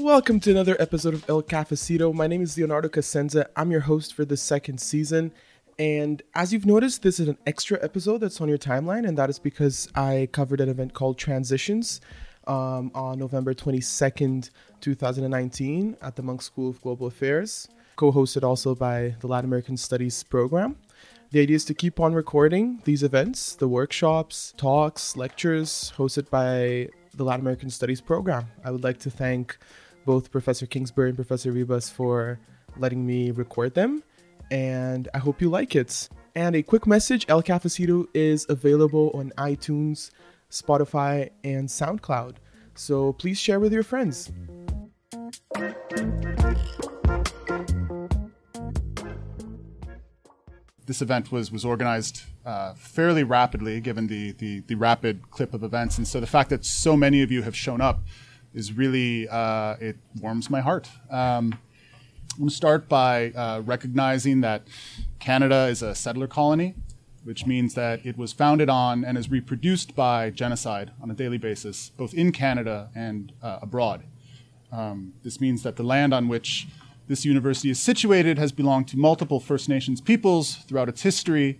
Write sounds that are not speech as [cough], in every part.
Welcome to another episode of El Cafecito. My name is Leonardo Casenza. I'm your host for the second season. And as you've noticed, this is an extra episode that's on your timeline, and that is because I covered an event called Transitions um, on November 22nd, 2019, at the Munk School of Global Affairs, co hosted also by the Latin American Studies program. The idea is to keep on recording these events, the workshops, talks, lectures hosted by the Latin American Studies program. I would like to thank both Professor Kingsbury and Professor Rivas for letting me record them, and I hope you like it. And a quick message El Cafecito is available on iTunes, Spotify, and SoundCloud. So please share with your friends. this event was was organized uh, fairly rapidly, given the, the, the rapid clip of events, and so the fact that so many of you have shown up is really uh, it warms my heart. Um, I'm going to start by uh, recognizing that Canada is a settler colony, which means that it was founded on and is reproduced by genocide on a daily basis, both in Canada and uh, abroad. Um, this means that the land on which this university is situated has belonged to multiple First Nations peoples throughout its history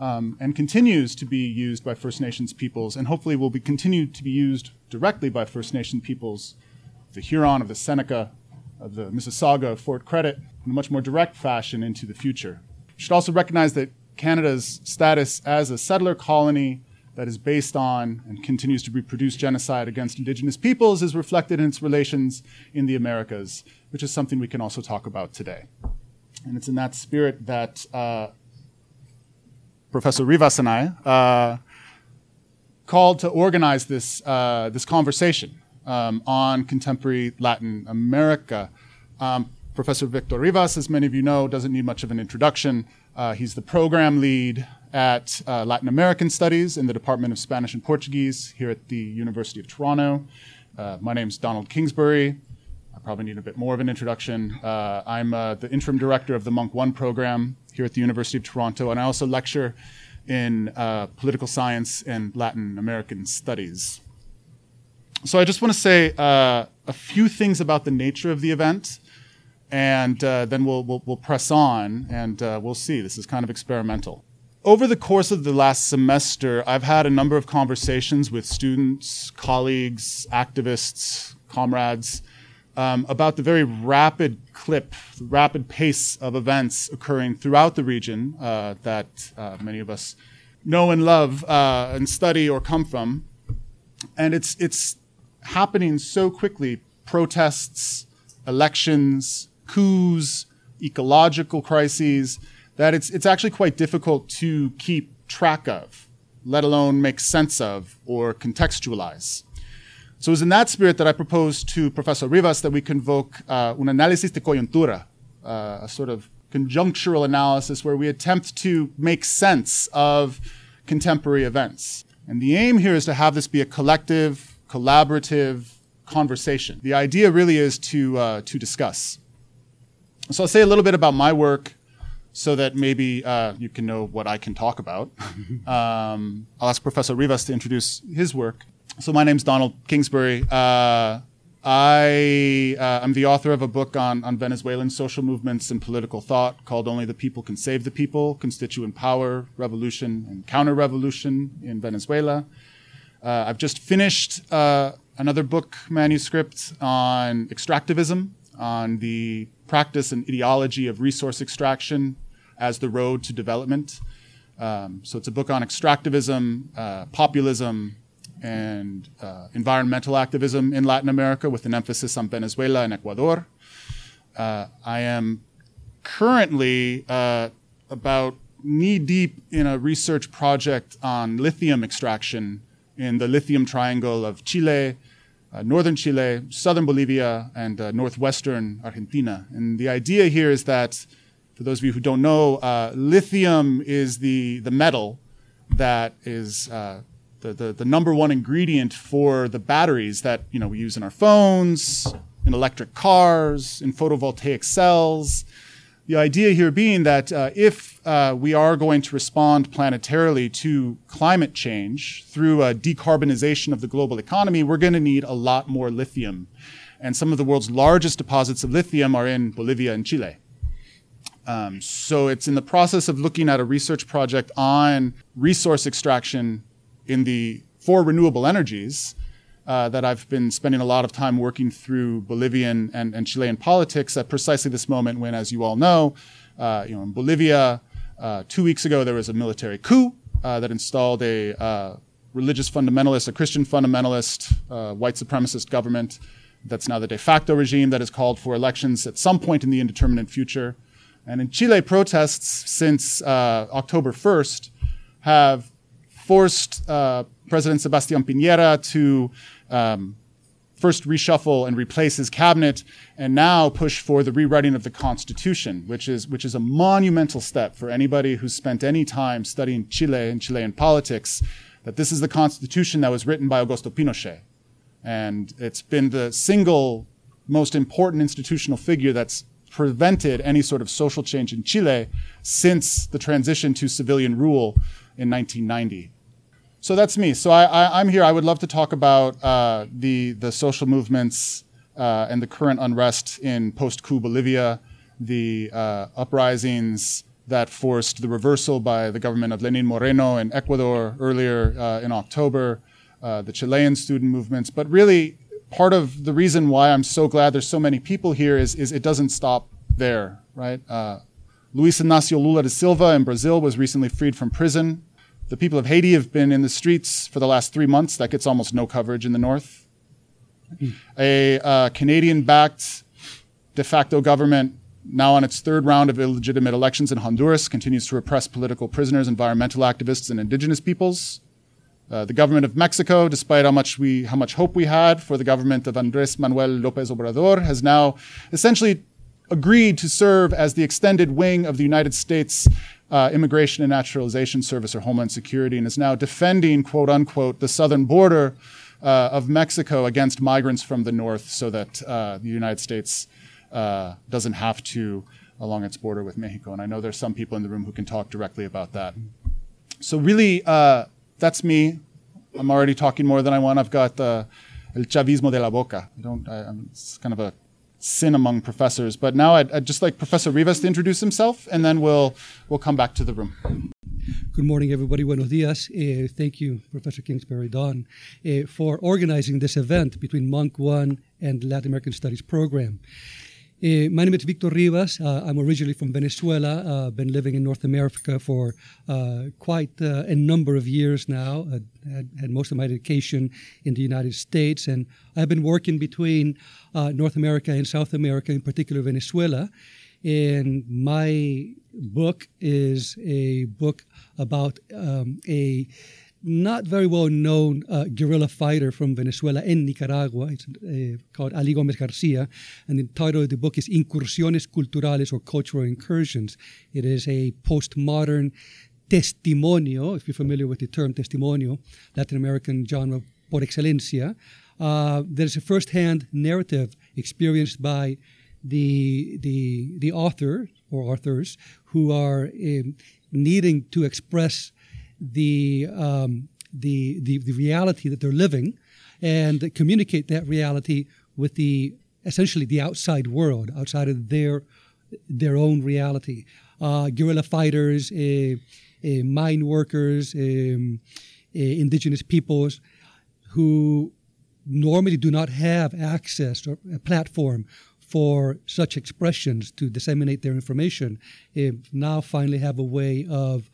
um, and continues to be used by First Nations peoples and hopefully will be continued to be used directly by First Nation peoples, the Huron, of the Seneca, of the Mississauga, of Fort Credit, in a much more direct fashion into the future. You should also recognize that Canada's status as a settler colony that is based on and continues to reproduce genocide against indigenous peoples is reflected in its relations in the Americas, which is something we can also talk about today. And it's in that spirit that uh, Professor Rivas and I uh, called to organize this, uh, this conversation um, on contemporary Latin America. Um, Professor Victor Rivas, as many of you know, doesn't need much of an introduction. Uh, he's the program lead at uh, Latin American Studies in the Department of Spanish and Portuguese here at the University of Toronto. Uh, my name is Donald Kingsbury. I probably need a bit more of an introduction. Uh, I'm the interim director of the Munk One program here at the University of Toronto, and I also lecture in uh, political science and Latin American studies. So I just want to say uh, a few things about the nature of the event and uh, then we'll, we'll, we'll, press on and uh, we'll see. This is kind of experimental over the course of the last semester, I've had a number of conversations with students, colleagues, activists, comrades um, about the very rapid clip, rapid pace of events occurring throughout the region uh, that uh, many of us know and love uh, and study or come from. And it's, it's happening so quickly protests, elections, coups, ecological crises that it's, it's actually quite difficult to keep track of, let alone make sense of or contextualize. So it was in that spirit that I proposed to Professor Rivas that we convoke uh, un análisis de coyuntura, uh, a sort of conjunctural analysis where we attempt to make sense of contemporary events. And the aim here is to have this be a collective, collaborative conversation. The idea really is to, uh, to discuss. So I'll say a little bit about my work so that maybe uh, you can know what I can talk about. [laughs] um, I'll ask Professor Rivas to introduce his work. So my name's Donald Kingsbury. Uh, I uh, am the author of a book on, on Venezuelan social movements and political thought called Only the People Can Save the People, Constituent Power, Revolution, and Counter-Revolution in Venezuela. Uh, I've just finished uh, another book manuscript on extractivism, on the practice and ideology of resource extraction as the road to development. Um, so it's a book on extractivism, uh, populism, and uh, environmental activism in Latin America with an emphasis on Venezuela and Ecuador. Uh, I am currently uh, about knee deep in a research project on lithium extraction in the lithium triangle of Chile, uh, northern Chile, southern Bolivia, and uh, northwestern Argentina. And the idea here is that, for those of you who don't know, uh, lithium is the, the metal that is uh, the, the, the, number one ingredient for the batteries that you know, we use in our phones, in electric cars, in photovoltaic cells. The idea here being that uh, if uh, we are going to respond planetarily to climate change through a decarbonization of the global economy, we're going to need a lot more lithium. and some of the world's largest deposits of lithium are in Bolivia and Chile. Um, so it's in the process of looking at a research project on resource extraction in the for renewable energies uh, that I've been spending a lot of time working through Bolivian and, and Chilean politics at precisely this moment when, as you all know, uh, you know, in Bolivia, uh, two weeks ago there was a military coup uh, that installed a uh, religious fundamentalist, a Christian fundamentalist, uh, white supremacist government. That's now the de facto regime that has called for elections at some point in the indeterminate future. And in Chile, protests since October 1st have forced uh, President Sebastián Piñera to um, first reshuffle and replace his cabinet, and now push for the rewriting of the Constitution, which is which is a monumental step for anybody who's spent any time studying Chile and Chilean politics. That this is the Constitution that was written by Augusto Pinochet, and it's been the single most important institutional figure that's prevented any sort of social change in Chile since the transition to civilian rule in 1990. So that's me. So I, am here. I would love to talk about uh, the the social movements uh, and the current unrest in post-coup Bolivia, the uh, uprisings that forced the reversal by the government of Lenin Moreno in Ecuador earlier uh, in October, uh, the Chilean student movements, but really part of the reason why I'm so glad there's so many people here is, is it doesn't stop there, right? Uh, Luis Inacio Lula da Silva in Brazil was recently freed from prison. The people of Haiti have been in the streets for the last three months. That gets almost no coverage in the north. A uh, Canadian backed de facto government, now on its third round of illegitimate elections in Honduras, continues to repress political prisoners, environmental activists, and indigenous peoples. Uh, the government of Mexico, despite how much we, how much hope we had for the government of Andrés Manuel López Obrador, has now essentially agreed to serve as the extended wing of the United States uh, Immigration and Naturalization Service or Homeland Security, and is now defending, quote unquote, the southern border uh, of Mexico against migrants from the north, so that uh, the United States uh, doesn't have to along its border with Mexico. And I know there's some people in the room who can talk directly about that. So really that's me. I'm already talking more than I want. I've got uh, el chavismo de la boca. I don't. I, it's kind of a sin among professors. But now I'd, I'd, just like Professor Rivas to introduce himself, and then we'll we'll come back to the room. Good morning, everybody. Buenos dias. Uh, thank you, Professor Kingsbury Don, uh, for organizing this event between Munk One and Latin American Studies program. Uh, my name is Victor Rivas. Uh, I'm originally from Venezuela. Uh, been living in North America for uh, quite uh, a number of years now. Had, had, most of my education in the United States, and I've been working between uh, North America and South America, in particular Venezuela. And my book is a book about um, a not very well known uh, guerrilla fighter from Venezuela and Nicaragua. It's uh, called Ali Gomez Garcia. And the title of the book is Incursiones Culturales or Cultural Incursions. It is a postmodern testimonio, if you're familiar with the term testimonio, Latin American genre por excelencia. Uh, there's a first-hand narrative experienced by the, the, the author or authors who are um, needing to express the, um, the, the, the reality that they're living and communicate that reality with the essentially the outside world, outside of their their own reality. Uh, guerrilla fighters, uh, uh, mine workers, um, uh, indigenous peoples who normally do not have access or a platform for such expressions to disseminate their information uh, now finally have a way of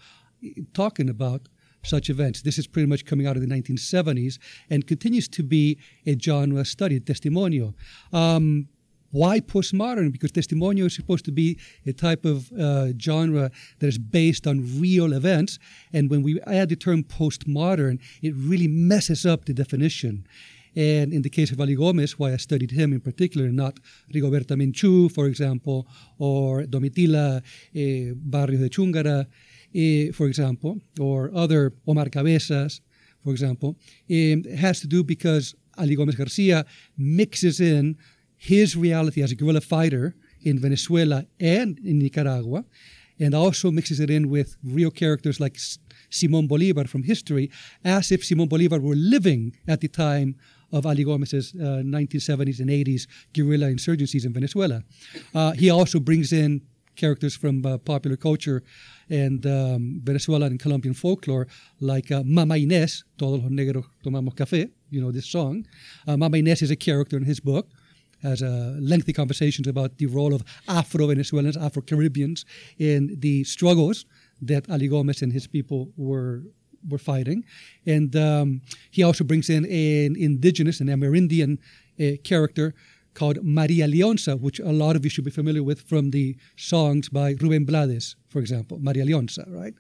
talking about such events. This is pretty much coming out of the 1970s and continues to be a genre study, testimonio. Um, why postmodern? Because testimonio is supposed to be a type of uh, genre that is based on real events. And when we add the term postmodern, it really messes up the definition. And in the case of Ali Gomez, why I studied him in particular, not Rigoberta Menchú, for example, or Domitila eh, Barrios de Chungara, uh, for example, or other Omar Cabezas, for example, um, has to do because Ali Gomez Garcia mixes in his reality as a guerrilla fighter in Venezuela and in Nicaragua, and also mixes it in with real characters like Simon Bolivar from history, as if Simon Bolivar were living at the time of Ali Gomez's uh, 1970s and 80s guerrilla insurgencies in Venezuela. Uh, he also brings in characters from uh, popular culture and um, Venezuelan and Colombian folklore, like uh, Mama Inés, Todos los negros tomamos café, you know this song. Uh, Mama Inés is a character in his book has uh, lengthy conversations about the role of Afro Venezuelans, Afro Caribbeans in the struggles that Ali Gomez and his people were were fighting. And um, he also brings in an indigenous, an Amerindian uh, character called Maria Lionza, which a lot of you should be familiar with from the songs by Ruben Blades, for example, Maria Lionza, right?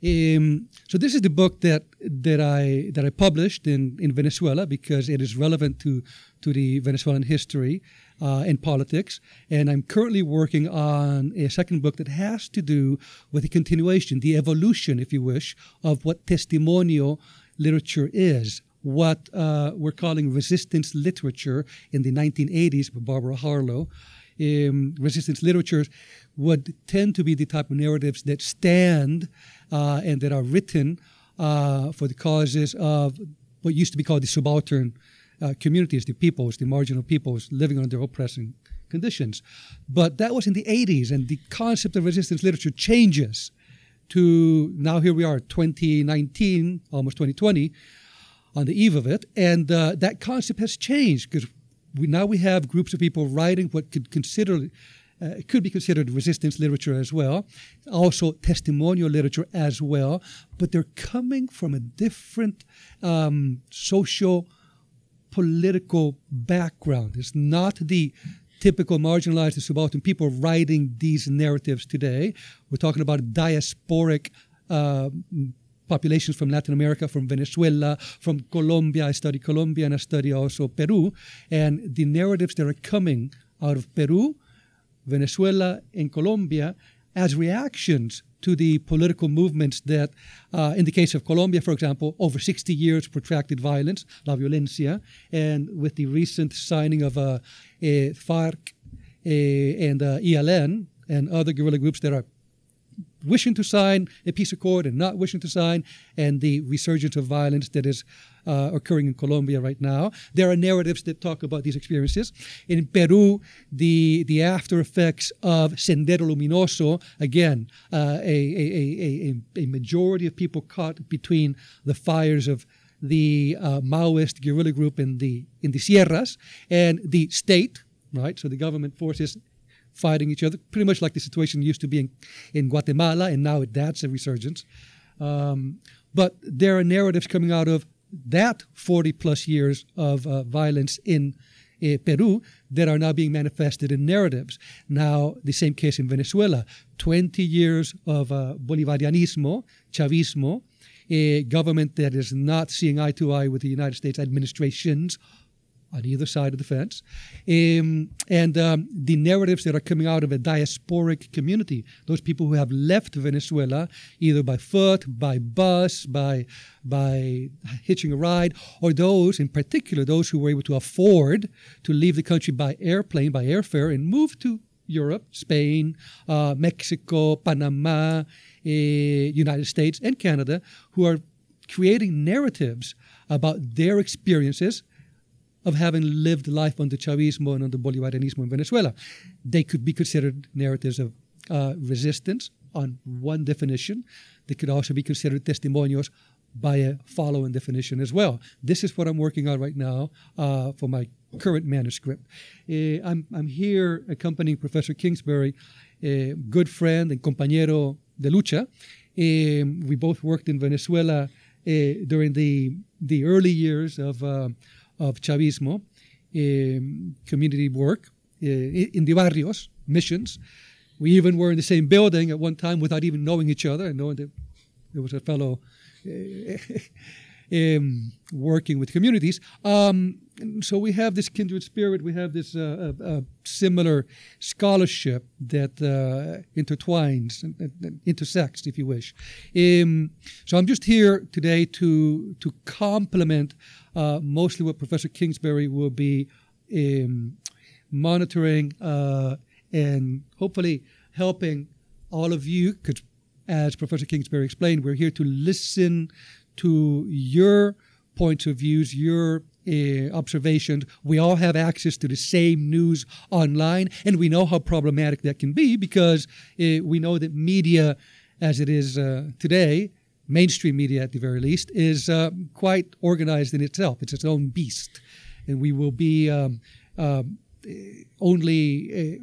Um, so this is the book that that I that I published in, in Venezuela because it is relevant to to the Venezuelan history uh, and politics. And I'm currently working on a second book that has to do with the continuation, the evolution, if you wish, of what testimonio literature is what uh, we're calling resistance literature in the 1980s by Barbara Harlow. Um, resistance literature would tend to be the type of narratives that stand uh, and that are written uh, for the causes of what used to be called the subaltern uh, communities, the peoples, the marginal peoples living under oppressing conditions. But that was in the 80s, and the concept of resistance literature changes to now here we are, 2019, almost 2020 on the eve of it, and uh, that concept has changed because we, now we have groups of people writing what could consider uh, could be considered resistance literature as well, also testimonial literature as well, but they're coming from a different um, social political background. It's not the typical marginalized and subaltern people writing these narratives today. We're talking about diasporic uh, populations from Latin America, from Venezuela, from Colombia. I study Colombia and I study also Peru. And the narratives that are coming out of Peru, Venezuela, and Colombia as reactions to the political movements that, uh, in the case of Colombia, for example, over 60 years protracted violence, la violencia, and with the recent signing of uh, FARC uh, and uh, ELN and other guerrilla groups that are wishing to sign a peace accord and not wishing to sign, and the resurgence of violence that is uh, occurring in Colombia right now. There are narratives that talk about these experiences. In Peru, the the after effects of Sendero Luminoso, again, uh, a, a, a, a, majority of people caught between the fires of the uh, Maoist guerrilla group in the in the Sierras and the state, right? So the government forces fighting each other, pretty much like the situation used to be in, in Guatemala, and now that's a resurgence. Um, but there are narratives coming out of that 40 plus years of uh, violence in uh, Peru that are now being manifested in narratives. Now, the same case in Venezuela 20 years of uh, Bolivarianismo, Chavismo, a government that is not seeing eye to eye with the United States administrations on either side of the fence. Um, and um, the narratives that are coming out of a diasporic community, those people who have left Venezuela either by foot, by bus, by, by hitching a ride, or those in particular, those who were able to afford to leave the country by airplane, by airfare, and move to Europe, Spain, uh, Mexico, Panama, uh, United States, and Canada, who are creating narratives about their experiences of having lived life under Chavismo and under Bolivarianismo in Venezuela. They could be considered narratives of uh, resistance on one definition. They could also be considered testimonials by a following definition as well. This is what I'm working on right now uh, for my current manuscript. Uh, I'm, I'm here accompanying Professor Kingsbury, a good friend and compañero de lucha. Um, we both worked in Venezuela uh, during the, the early years of uh, of Chavismo, um, community work uh, in the barrios, missions. We even were in the same building at one time without even knowing each other and knowing that there was a fellow uh, [laughs] um, working with communities. Um, so we have this kindred spirit, we have this uh, uh, uh similar scholarship that uh, intertwines and, and, intersects, if you wish. Um, so I'm just here today to to complement uh, mostly what Professor Kingsbury will be um, monitoring uh, and hopefully helping all of you, because as Professor Kingsbury explained, we're here to listen to your points of views, your uh, observations. We all have access to the same news online, and we know how problematic that can be because uh, we know that media, as it is uh, today, mainstream media at the very least, is uh, quite organized in itself. It's its own beast, and we will be um, um only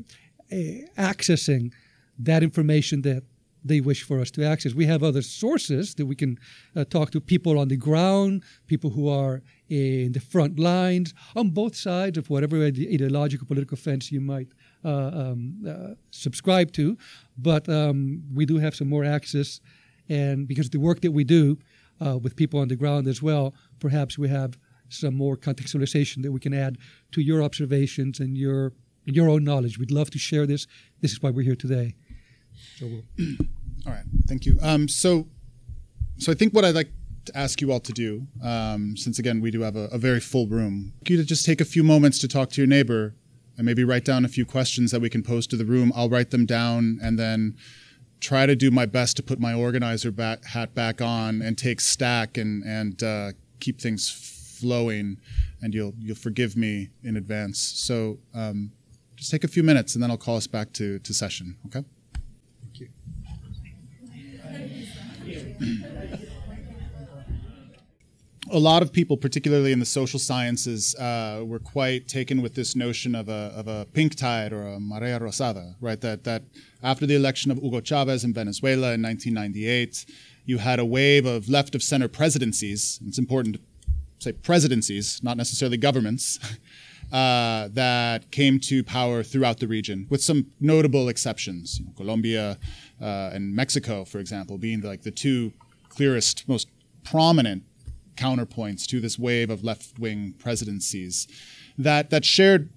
uh, accessing that information that they wish for us to access. We have other sources that we can uh, talk to people on the ground, people who are in the front lines, on both sides of whatever ideological political fence you might uh, um, uh, subscribe to. But um, we do have some more access, and because the work that we do uh, with people on the ground as well, perhaps we have some more contextualization that we can add to your observations and your your own knowledge. We'd love to share this. This is why we're here today. We'll all right, thank you. Um, so, so I think what I'd like to ask you all to do, um, since again we do have a, a very full room, you to just take a few moments to talk to your neighbor and maybe write down a few questions that we can pose to the room. I'll write them down and then try to do my best to put my organizer back, hat back on and take stack and and uh, keep things flowing. And you'll you'll forgive me in advance. So um, just take a few minutes and then I'll call us back to to session. Okay. A lot of people, particularly in the social sciences, uh, were quite taken with this notion of a, of a pink tide or a marea rosada, right? That, that after the election of Hugo Chavez in Venezuela in 1998, you had a wave of left of center presidencies. It's important to say presidencies, not necessarily governments, [laughs] uh, that came to power throughout the region, with some notable exceptions. You know, Colombia uh, and Mexico, for example, being like the two clearest, most prominent counterpoints to this wave of left-wing presidencies that that shared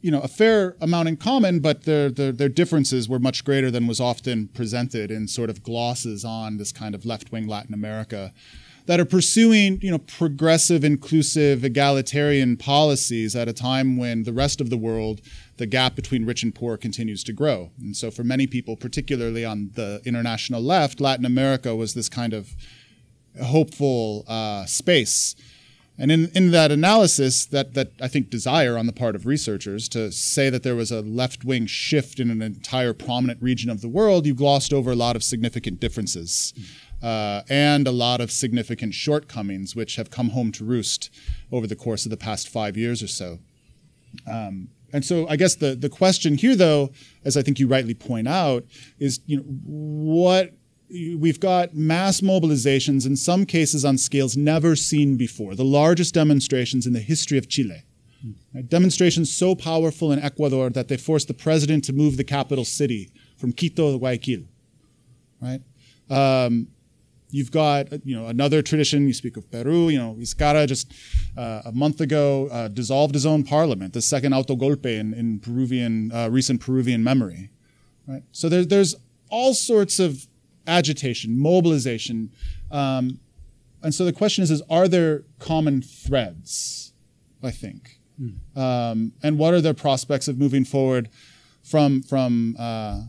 you know a fair amount in common but their, their, their differences were much greater than was often presented in sort of glosses on this kind of left-wing Latin America that are pursuing you know progressive inclusive egalitarian policies at a time when the rest of the world the gap between rich and poor continues to grow and so for many people particularly on the international left Latin America was this kind of hopeful uh, space. And in, in that analysis, that, that I think desire on the part of researchers to say that there was a left wing shift in an entire prominent region of the world, you glossed over a lot of significant differences uh, and a lot of significant shortcomings, which have come home to roost over the course of the past five years or so. Um, and so I guess the, the question here, though, as I think you rightly point out, is you know what we've got mass mobilizations, in some cases on scales never seen before, the largest demonstrations in the history of Chile. Right? Demonstrations so powerful in Ecuador that they forced the president to move the capital city from Quito to Guayaquil. Right? Um, you've got you know another tradition. You speak of Peru. You know Vizcarra just uh, a month ago uh, dissolved his own parliament, the second autogolpe in, in Peruvian uh, recent Peruvian memory. Right. So there's there's all sorts of agitation, mobilization. Um, and so the question is, is are there common threads, I think? Mm. Um, and what are their prospects of moving forward from, from uh,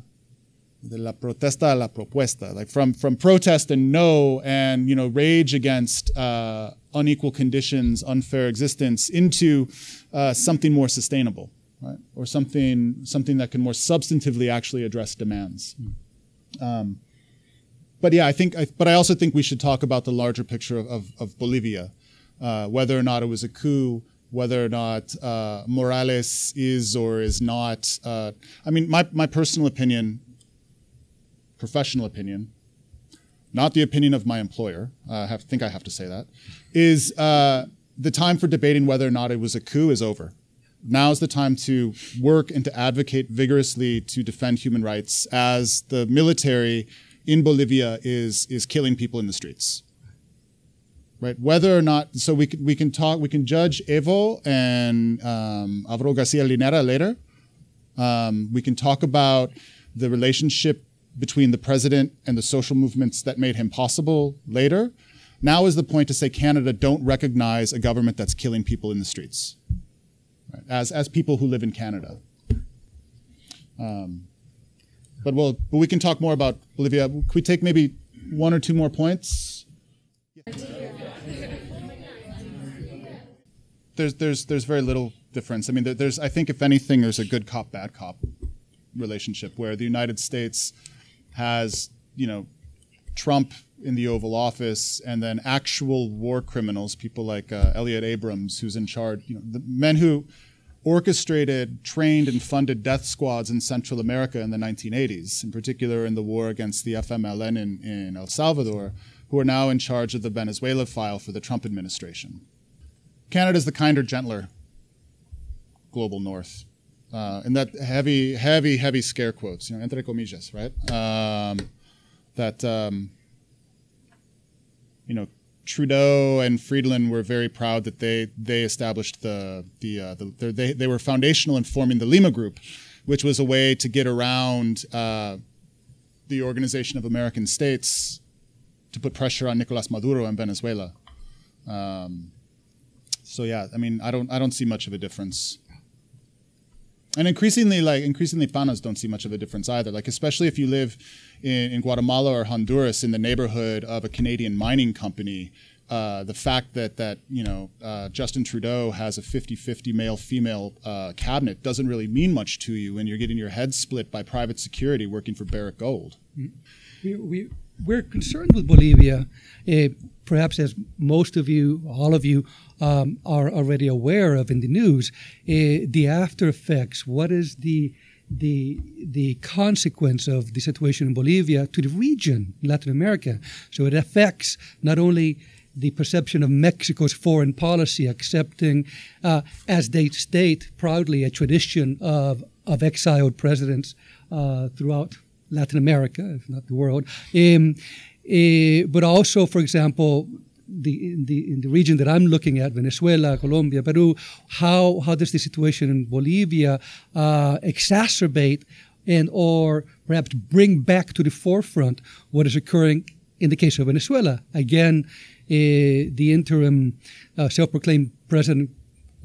de la protesta a la propuesta, like from, from protest and no and, you know, rage against uh, unequal conditions, unfair existence into uh, something more sustainable, right? Or something, something that can more substantively actually address demands. Um, but yeah, I think, I, but I also think we should talk about the larger picture of, of, of Bolivia, uh, whether or not it was a coup, whether or not uh, Morales is or is not. Uh, I mean, my, my personal opinion, professional opinion, not the opinion of my employer, I have, think I have to say that, is uh, the time for debating whether or not it was a coup is over. Now is the time to work and to advocate vigorously to defend human rights as the military in Bolivia is is killing people in the streets. Right, whether or not, so we can we can talk, we can judge Evo and um, Alvaro Garcia Linera later. Um, we can talk about the relationship between the president and the social movements that made him possible later. Now is the point to say Canada don't recognize a government that's killing people in the streets, right? as as people who live in Canada. Um, but we'll but we can talk more about Bolivia. Could we take maybe one or two more points? there's there's there's very little difference. I mean, there, there's I think if anything, there's a good cop bad cop relationship where the United States has you know Trump in the Oval Office, and then actual war criminals, people like uh, Elliott Abrams, who's in charge, you know, the men who orchestrated, trained, and funded death squads in Central America in the 1980s, in particular in the war against the FMLN in, in El Salvador, who are now in charge of the Venezuela file for the Trump administration. Canada is the kinder, gentler global north. Uh, and that heavy, heavy, heavy scare quotes, you know, entre comillas, right? Um, that, um, you know, Trudeau and Freeland were very proud that they they established the the, uh, the they they were foundational in forming the Lima Group, which was a way to get around uh, the Organization of American States to put pressure on Nicolas Maduro in Venezuela. Um, so yeah, I mean, I don't I don't see much of a difference. And increasingly, like increasingly, panas don't see much of a difference either. Like especially if you live in, in Guatemala or Honduras in the neighborhood of a Canadian mining company, uh, the fact that that you know uh, Justin Trudeau has a 50-50 male-female uh, cabinet doesn't really mean much to you when you're getting your head split by private security working for Barrick Gold. We, we, we're concerned with Bolivia, uh, perhaps as most of you, all of you, um, are already aware of in the news, uh, the after effects. What is the the the consequence of the situation in Bolivia to the region, Latin America. So it affects not only the perception of Mexico's foreign policy, accepting, uh, as they state proudly, a tradition of of exiled presidents uh, throughout Latin America, if not the world, um, uh, but also, for example, the in the in the region that I'm looking at, Venezuela, Colombia, Peru, how how does the situation in Bolivia uh, exacerbate and or perhaps bring back to the forefront what is occurring in the case of Venezuela? Again, uh, the interim uh, self-proclaimed President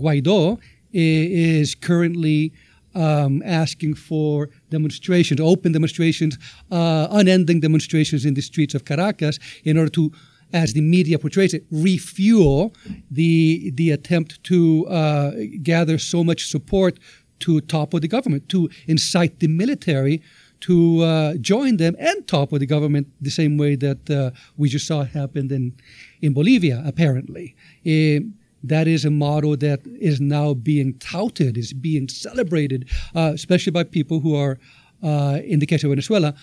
Guaido uh, is currently um, asking for demonstrations, open demonstrations, uh, unending demonstrations in the streets of Caracas in order to as the media portrays it, refuel the the attempt to uh, gather so much support to topple the government, to incite the military to uh, join them and topple the government the same way that uh, we just saw happened in in Bolivia, apparently. Um, that is a model that is now being touted, is being celebrated, uh, especially by people who are, uh, in the case of Venezuela,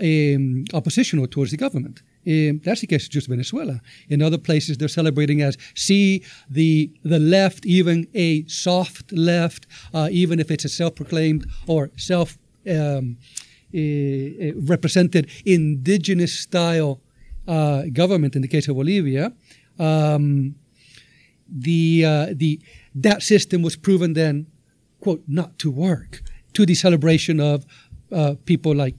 um, oppositional towards the government. Um, that's the case of just Venezuela. In other places, they're celebrating as see the the left, even a soft left, uh, even if it's a self-proclaimed or self um, uh, represented indigenous style uh, government. In the case of Bolivia, um, the uh, the that system was proven then, quote, not to work to the celebration of uh, people like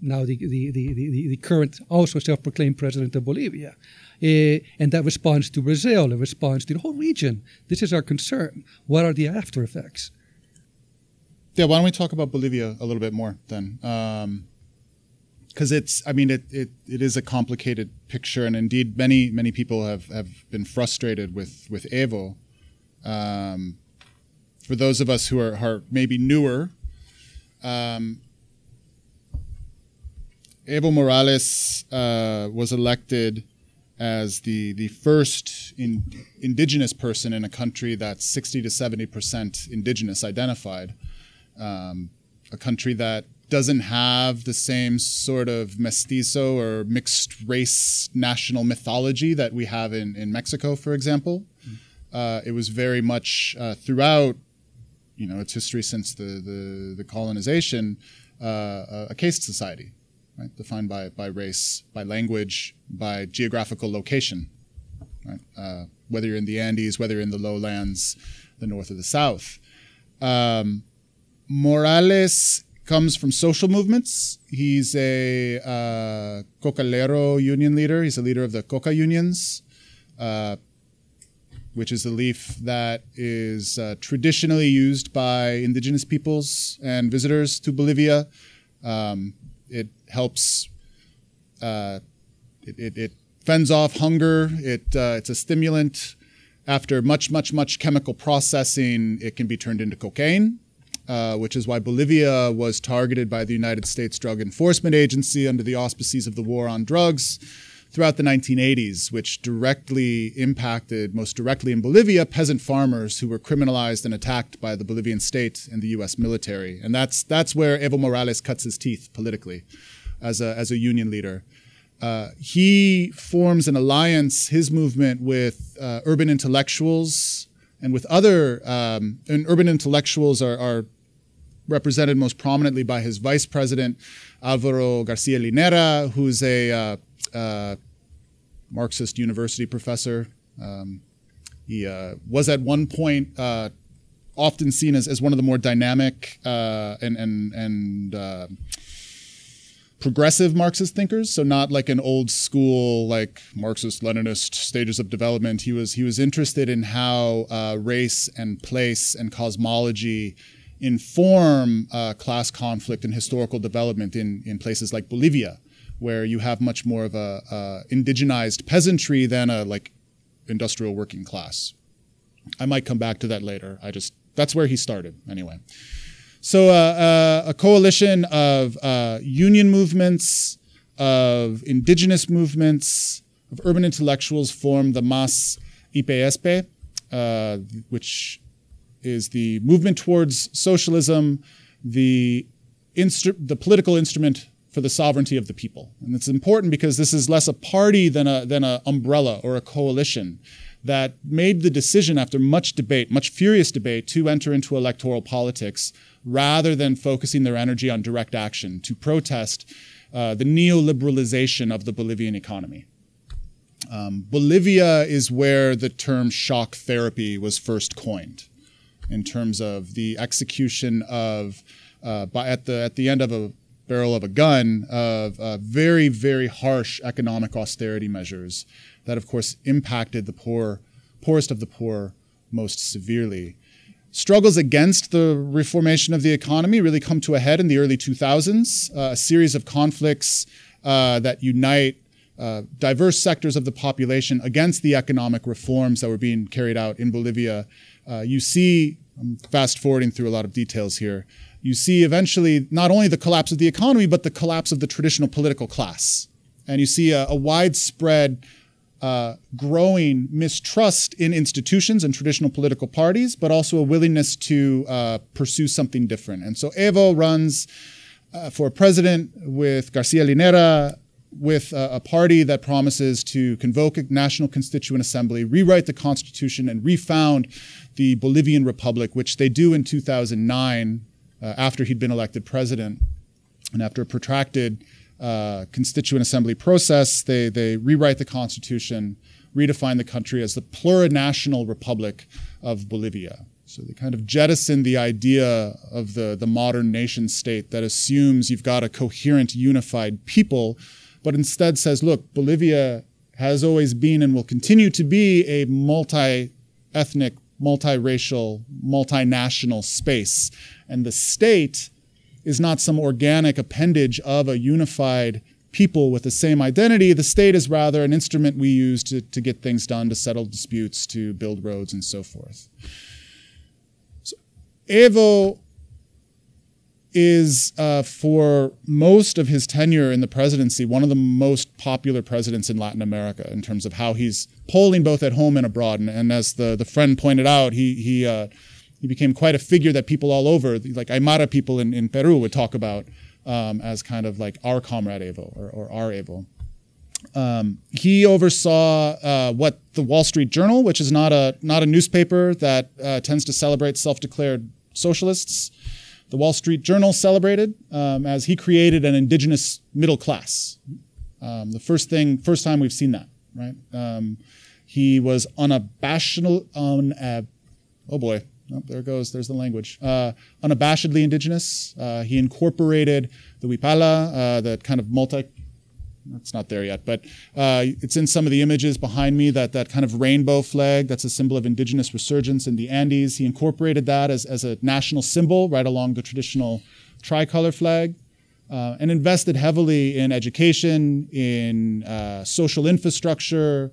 now the, the, the, the, the current, also self proclaimed president of Bolivia. Uh, and that responds to Brazil, it responds to the whole region. This is our concern. What are the after effects? Yeah, why don't we talk about Bolivia a little bit more then? Because it's, I mean, it, it, it is a complicated picture, and indeed, many many people have, have been frustrated with with Evo. Um, for those of us who are, are maybe newer, um, Evo Morales uh, was elected as the the first in, indigenous person in a country that's 60 to 70 percent indigenous identified, um, a country that doesn't have the same sort of mestizo or mixed race national mythology that we have in, in Mexico, for example. Mm. Uh, it was very much uh, throughout, you know, its history since the the, the colonization, uh, a caste society right? Defined by, by race, by language, by geographical location, right? Uh, whether you're in the Andes, whether you're in the lowlands, the north or the south. Um, Morales comes from social movements. He's a uh, Cocalero union leader. He's a leader of the Coca unions, uh, which is a leaf that is uh, traditionally used by indigenous peoples and visitors to Bolivia. Um, it helps. Uh, it, it, it, fends off hunger. It uh, it's a stimulant. after much, much, much chemical processing, it can be turned into cocaine, uh, which is why Bolivia was targeted by the United States Drug Enforcement Agency under the auspices of the war on drugs throughout the 1980s, which directly impacted, most directly in Bolivia, peasant farmers who were criminalized and attacked by the Bolivian state and the U.S. military. And that's, that's where Evo Morales cuts his teeth politically as a, as a union leader. Uh, he forms an alliance, his movement, with uh, urban intellectuals and with other, um, and urban intellectuals are, are represented most prominently by his vice president, Alvaro Garcia Linera, who's a uh, uh, Marxist university professor. Um, he uh, was at one point often seen as, as one of the more dynamic uh, and and and uh, progressive Marxist thinkers. So not like an old school like Marxist Leninist stages of development. He was he was interested in how uh, race and place and cosmology inform class conflict and historical development in in places like Bolivia where you have much more of a, a indigenized peasantry than a like industrial working class. I might come back to that later. I just that's where he started anyway. So uh, uh, a coalition of uh, union movements, of indigenous movements, of urban intellectuals formed the MAS IPSP, uh, which is the movement towards socialism, the instru- the political instrument for the sovereignty of the people. And it's important because this is less a party than a than an umbrella or a coalition that made the decision after much debate, much furious debate, to enter into electoral politics rather than focusing their energy on direct action to protest uh, the neoliberalization of the Bolivian economy. Um, Bolivia is where the term shock therapy was first coined, in terms of the execution of uh, by, at the at the end of a barrel of a gun of uh, very, very harsh economic austerity measures that, of course, impacted the poor, poorest of the poor most severely. Struggles against the reformation of the economy really come to a head in the early 2000s. Uh, a series of conflicts uh, that unite uh, diverse sectors of the population against the economic reforms that were being carried out in Bolivia. Uh, you see, I'm fast forwarding through a lot of details here you see eventually not only the collapse of the economy, but the collapse of the traditional political class. And you see a, a widespread uh, growing mistrust in institutions and traditional political parties, but also a willingness to uh, pursue something different. And so Evo runs uh, for president with Garcia Linera, with a, a, party that promises to convoke a national constituent assembly, rewrite the constitution, and refound the Bolivian Republic, which they do in 2009 uh, after he'd been elected president. And after a protracted uh, constituent assembly process, they, they rewrite the constitution, redefine the country as the plurinational republic of Bolivia. So they kind of jettison the idea of the, the modern nation state that assumes you've got a coherent, unified people, but instead says, look, Bolivia has always been and will continue to be a multi ethnic, multiracial, multinational space. And the state is not some organic appendage of a unified people with the same identity. The state is rather an instrument we use to, to get things done, to settle disputes, to build roads, and so forth. So, Evo is, uh, for most of his tenure in the presidency, one of the most popular presidents in Latin America in terms of how he's polling both at home and abroad. And, and as the, the friend pointed out, he, he uh, he became quite a figure that people all over, like Aymara people in, in Peru, would talk about um, as kind of like our comrade Evo or, or our Evo. Um, he oversaw uh, what the Wall Street Journal, which is not a not a newspaper that uh, tends to celebrate self-declared socialists. The Wall Street Journal celebrated um, as he created an indigenous middle class. Um, the first thing, first time we've seen that, right? Um, he was unabashed, on, uh, oh boy, Oh, there goes. There's the language. Uh, unabashedly indigenous. Uh, he incorporated the Wipala, uh, the kind of multi. It's not there yet, but uh, it's in some of the images behind me. That that kind of rainbow flag. That's a symbol of indigenous resurgence in the Andes. He incorporated that as as a national symbol right along the traditional tricolor flag. Uh, and invested heavily in education, in uh, social infrastructure,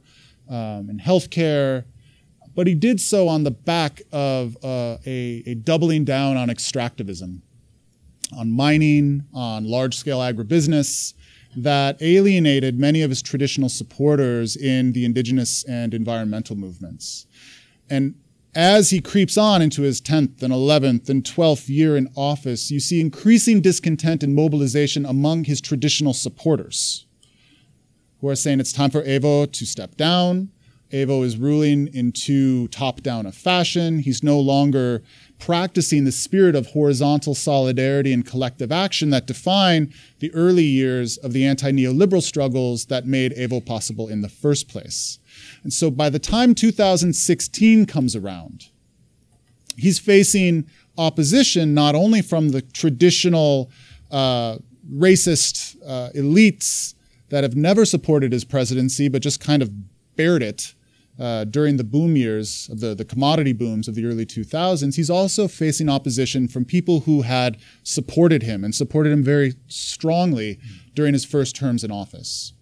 um, in healthcare, but he did so on the back of uh, a, a doubling down on extractivism, on mining, on large scale agribusiness that alienated many of his traditional supporters in the indigenous and environmental movements. And as he creeps on into his 10th and 11th and 12th year in office, you see increasing discontent and mobilization among his traditional supporters who are saying it's time for Evo to step down. Evo is ruling in too top down a fashion. He's no longer practicing the spirit of horizontal solidarity and collective action that define the early years of the anti neoliberal struggles that made Evo possible in the first place. And so by the time 2016 comes around, he's facing opposition not only from the traditional uh, racist uh, elites that have never supported his presidency, but just kind of bared it uh, during the boom years of the, the commodity booms of the early 2000s, he's also facing opposition from people who had supported him and supported him very strongly during his first terms in office.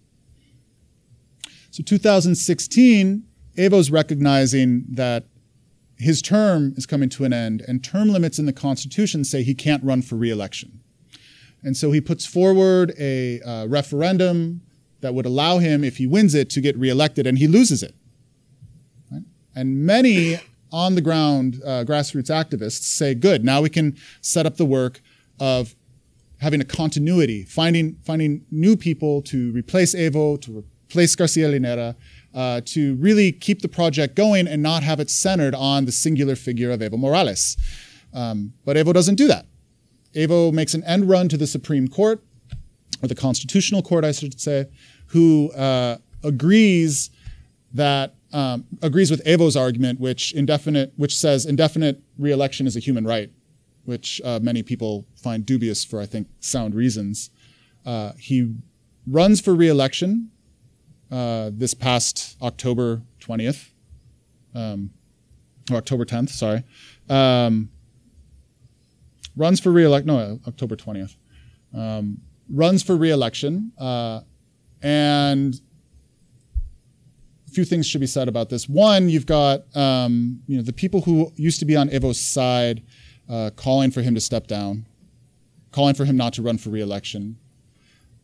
So 2016, Evo's recognizing that his term is coming to an end, and term limits in the Constitution say he can't run for reelection. And so he puts forward a uh, referendum that would allow him, if he wins it, to get reelected, and he loses it. And many on the ground uh, grassroots activists say, good, now we can set up the work of having a continuity, finding, finding new people to replace Evo, to replace Garcia Linera, uh, to really keep the project going and not have it centered on the singular figure of Evo Morales. Um, but Evo doesn't do that. Evo makes an end run to the Supreme Court, or the Constitutional Court, I should say, who uh, agrees that um, agrees with Evo's argument, which indefinite, which says indefinite reelection is a human right, which uh, many people find dubious for, I think, sound reasons. Uh, he runs for reelection uh, this past October 20th, um, or October 10th, sorry. Um, runs for reelection, no, October 20th. Um, runs for reelection, uh, and a few things should be said about this. One, you've got um, you know the people who used to be on Evo's side uh, calling for him to step down, calling for him not to run for reelection,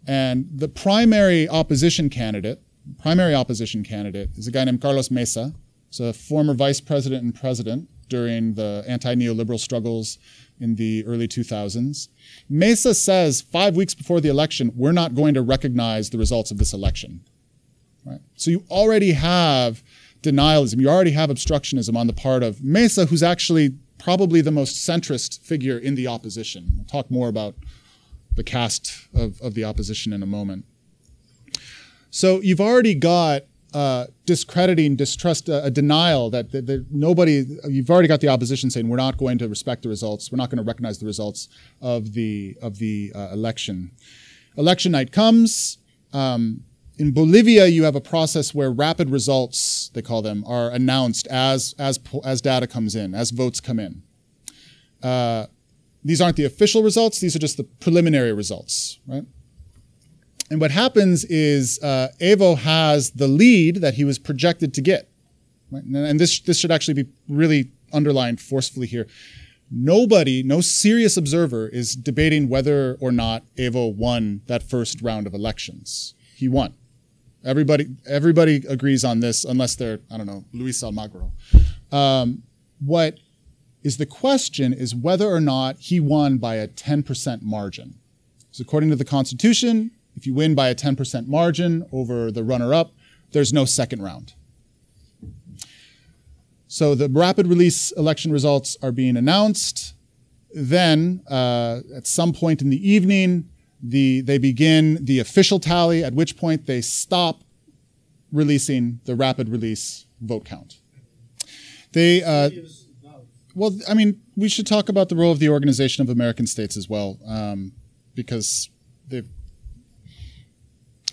and the primary opposition candidate, primary opposition candidate, is a guy named Carlos Mesa. He's a former vice president and president during the anti-neoliberal struggles in the early 2000s. Mesa says five weeks before the election, we're not going to recognize the results of this election. Right? So you already have denialism, you already have obstructionism on the part of Mesa, who's actually probably the most centrist figure in the opposition. We'll talk more about the cast of, of the opposition in a moment. So you've already got uh, discrediting, distrust, uh, a denial that, that, that, nobody, you've already got the opposition saying we're not going to respect the results, we're not going to recognize the results of the of the uh, election. Election night comes. Um, in Bolivia, you have a process where rapid results, they call them, are announced as as as data comes in, as votes come in. Uh, these aren't the official results; these are just the preliminary results, right? And what happens is uh, Evo has the lead that he was projected to get. Right? And this, this should actually be really underlined forcefully here. Nobody, no serious observer is debating whether or not Evo won that first round of elections. He won. Everybody, everybody agrees on this, unless they're, I don't know, Luis Almagro. Um, what is the question is whether or not he won by a 10% margin. So according to the Constitution, if you win by a 10% margin over the runner up, there's no second round. So the rapid release election results are being announced. Then, uh, at some point in the evening, the, they begin the official tally, at which point they stop releasing the rapid release vote count. They, uh, well, I mean, we should talk about the role of the Organization of American States as well, um, because they've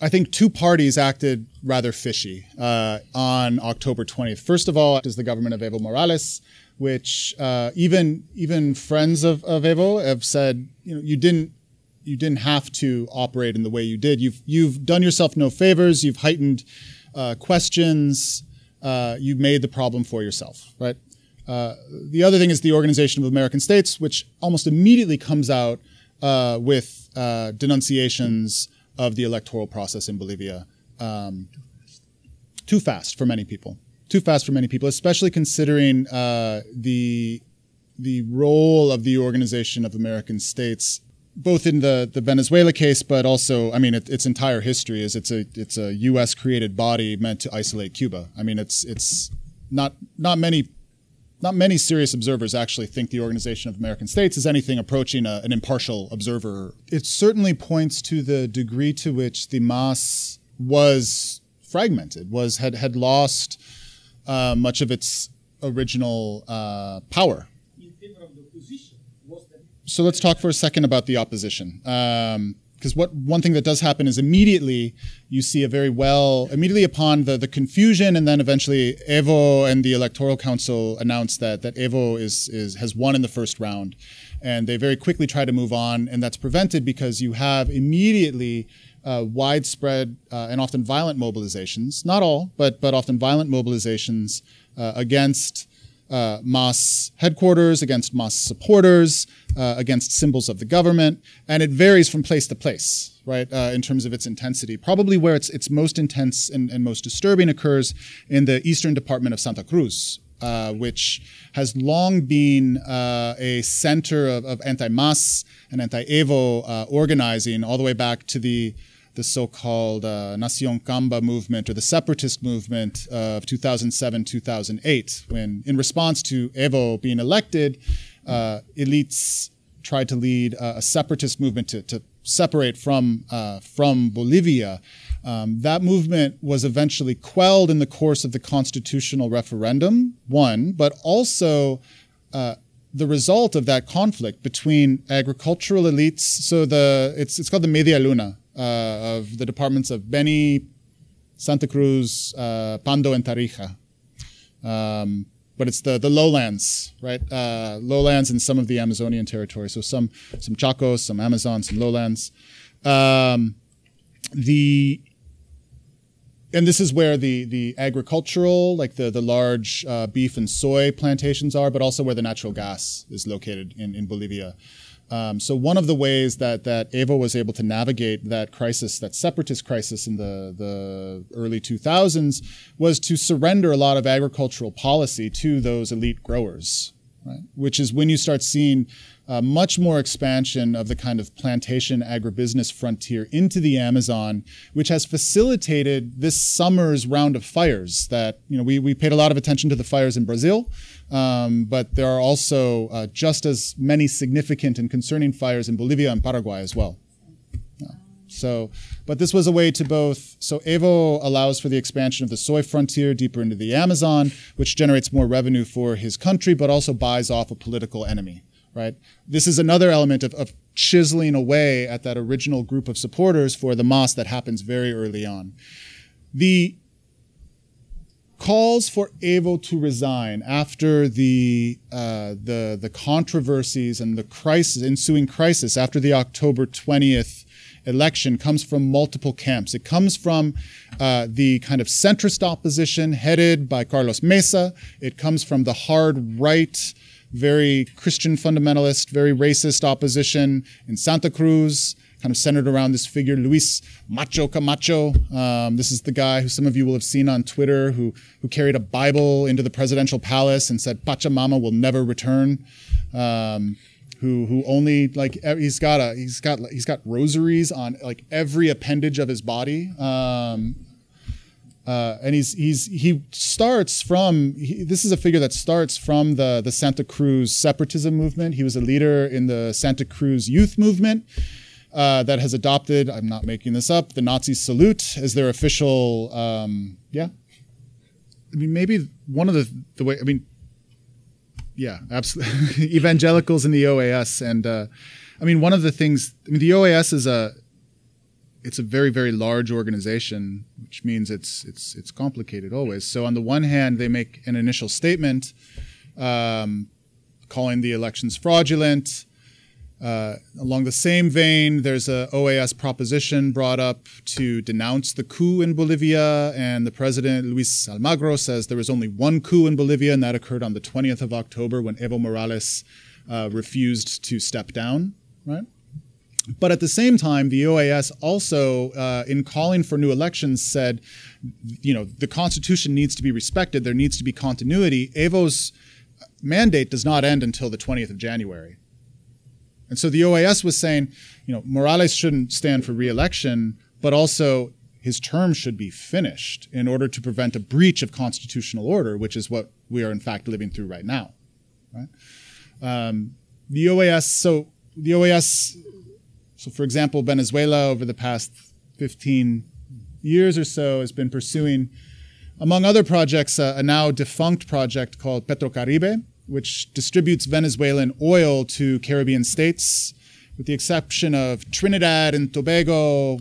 I think two parties acted rather fishy uh, on October 20th. First of all, is the government of Evo Morales, which uh, even even friends of, of Evo have said, you know, you didn't you didn't have to operate in the way you did. You've you've done yourself no favors. You've heightened uh, questions. uh, you made the problem for yourself, right? Uh, the other thing is the Organization of American States, which almost immediately comes out uh, with uh, denunciations of the electoral process in Bolivia. Um, too fast for many people. Too fast for many people, especially considering uh, the the role of the Organization of American States, both in the, the Venezuela case, but also, I mean, it, its entire history is it's a it's a U.S. created body meant to isolate Cuba. I mean, it's it's not not many not many serious observers actually think the Organization of American States is anything approaching a, an impartial observer. It certainly points to the degree to which the MAS was fragmented, was had had lost uh, much of its original uh, power. So let's talk for a second about the opposition. Um, because what one thing that does happen is immediately you see a very well immediately upon the, the confusion and then eventually Evo and the electoral council announced that that Evo is is has won in the first round and they very quickly try to move on and that's prevented because you have immediately uh, widespread uh, and often violent mobilizations not all but but often violent mobilizations uh, against uh, MAS headquarters, against MAS supporters, uh, against symbols of the government, and it varies from place to place, right, uh, in terms of its intensity. Probably where it's, it's most intense and, and most disturbing occurs in the eastern department of Santa Cruz, uh, which has long been uh, a center of, of anti-MAS and anti-EVO uh, organizing all the way back to the the so-called uh, Nacion Camba movement or the separatist movement of 2007-2008, when in response to Evo being elected, uh, elites tried to lead uh, a separatist movement to, to separate from uh, from Bolivia. Um, that movement was eventually quelled in the course of the constitutional referendum, one, but also uh, the result of that conflict between agricultural elites. So the it's it's called the Media Luna, uh, of the departments of Beni, Santa Cruz, uh, Pando, and Tarija. Um, but it's the, the lowlands, right? Uh, lowlands and some of the Amazonian territory. So some some Chacos, some Amazon, some lowlands. Um, the and this is where the the agricultural, like the the large uh, beef and soy plantations are, but also where the natural gas is located in in Bolivia. Um, so one of the ways that that Evo was able to navigate that crisis, that separatist crisis in the the early 2000s, was to surrender a lot of agricultural policy to those elite growers, right? Which is when you start seeing uh, much more expansion of the kind of plantation agribusiness frontier into the Amazon, which has facilitated this summer's round of fires. That you know we we paid a lot of attention to the fires in Brazil. Um, but there are also uh, just as many significant and concerning fires in Bolivia and Paraguay as well. So, but this was a way to both. So, Evo allows for the expansion of the soy frontier deeper into the Amazon, which generates more revenue for his country, but also buys off a political enemy. Right. This is another element of, of chiseling away at that original group of supporters for the MAS that happens very early on. The calls for Evo to resign after the uh, the the controversies and the crisis ensuing crisis after the October twentieth election comes from multiple camps. It comes from uh, the kind of centrist opposition headed by Carlos Mesa. It comes from the hard right, very Christian fundamentalist, very racist opposition in Santa Cruz kind of centered around this figure, Luis Macho Camacho. Um, this is the guy who some of you will have seen on Twitter who, who carried a Bible into the presidential palace and said, Pachamama will never return. Um, who, who only like he's got a he's got he's got rosaries on like every appendage of his body um, uh, and he's he's he starts from he, this is a figure that starts from the the Santa Cruz separatism movement. He was a leader in the Santa Cruz youth movement uh, that has adopted, I'm not making this up, the Nazi salute as their official, um, yeah. I mean, maybe one of the, the way, I mean, yeah, absolutely. [laughs] Evangelicals in the OAS. And uh, I mean, one of the things, I mean, the OAS is a, it's a very, very large organization, which means it's, it's, it's complicated always. So on the one hand, they make an initial statement um, calling the elections fraudulent, Uh, along the same vein, there's a OAS proposition brought up to denounce the coup in Bolivia, and the president Luis Almagro says there was only one coup in Bolivia, and that occurred on the 20th of October when Evo Morales uh, refused to step down. Right. But at the same time, the OAS also, uh, in calling for new elections, said, you know, the Constitution needs to be respected. There needs to be continuity. Evo's mandate does not end until the 20th of January. And so the OAS was saying, you know, Morales shouldn't stand for reelection, but also his term should be finished in order to prevent a breach of constitutional order, which is what we are in fact living through right now. Right? Um, the OAS, so the OAS, so for example, Venezuela over the past 15 years or so has been pursuing, among other projects, a now defunct project called Petrocaribe, which distributes Venezuelan oil to Caribbean states, with the exception of Trinidad and Tobago,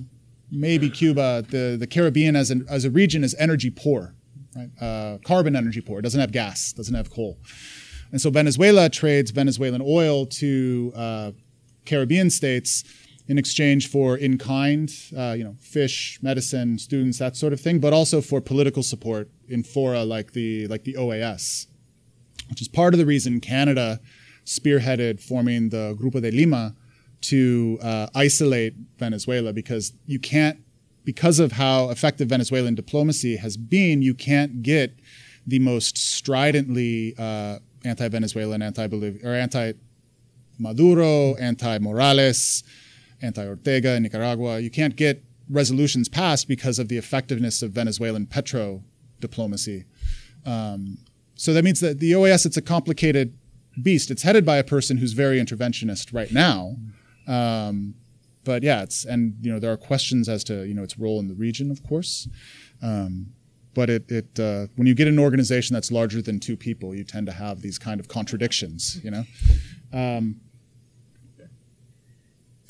maybe Cuba. The, the Caribbean as, an, as a region is energy poor, right? Uh, carbon energy poor. It doesn't have gas, doesn't have coal. And so Venezuela trades Venezuelan oil to uh, Caribbean states in exchange for in kind, uh, you know, fish, medicine, students, that sort of thing, but also for political support in fora like the like the OAS which is part of the reason Canada spearheaded forming the Grupo de Lima to uh, isolate Venezuela because you can't, because of how effective Venezuelan diplomacy has been, you can't get the most stridently uh, anti-Venezuelan, anti-Bolivia, or anti-Maduro, anti-Morales, anti-Ortega in Nicaragua. You can't get resolutions passed because of the effectiveness of Venezuelan petro diplomacy. Um, so that means that the OAS, it's a complicated beast. It's headed by a person who's very interventionist right now. Um, but yeah, it's, and, you know, there are questions as to, you know, its role in the region, of course. Um, but it, it uh, when you get an organization that's larger than two people, you tend to have these kind of contradictions, you know? Um,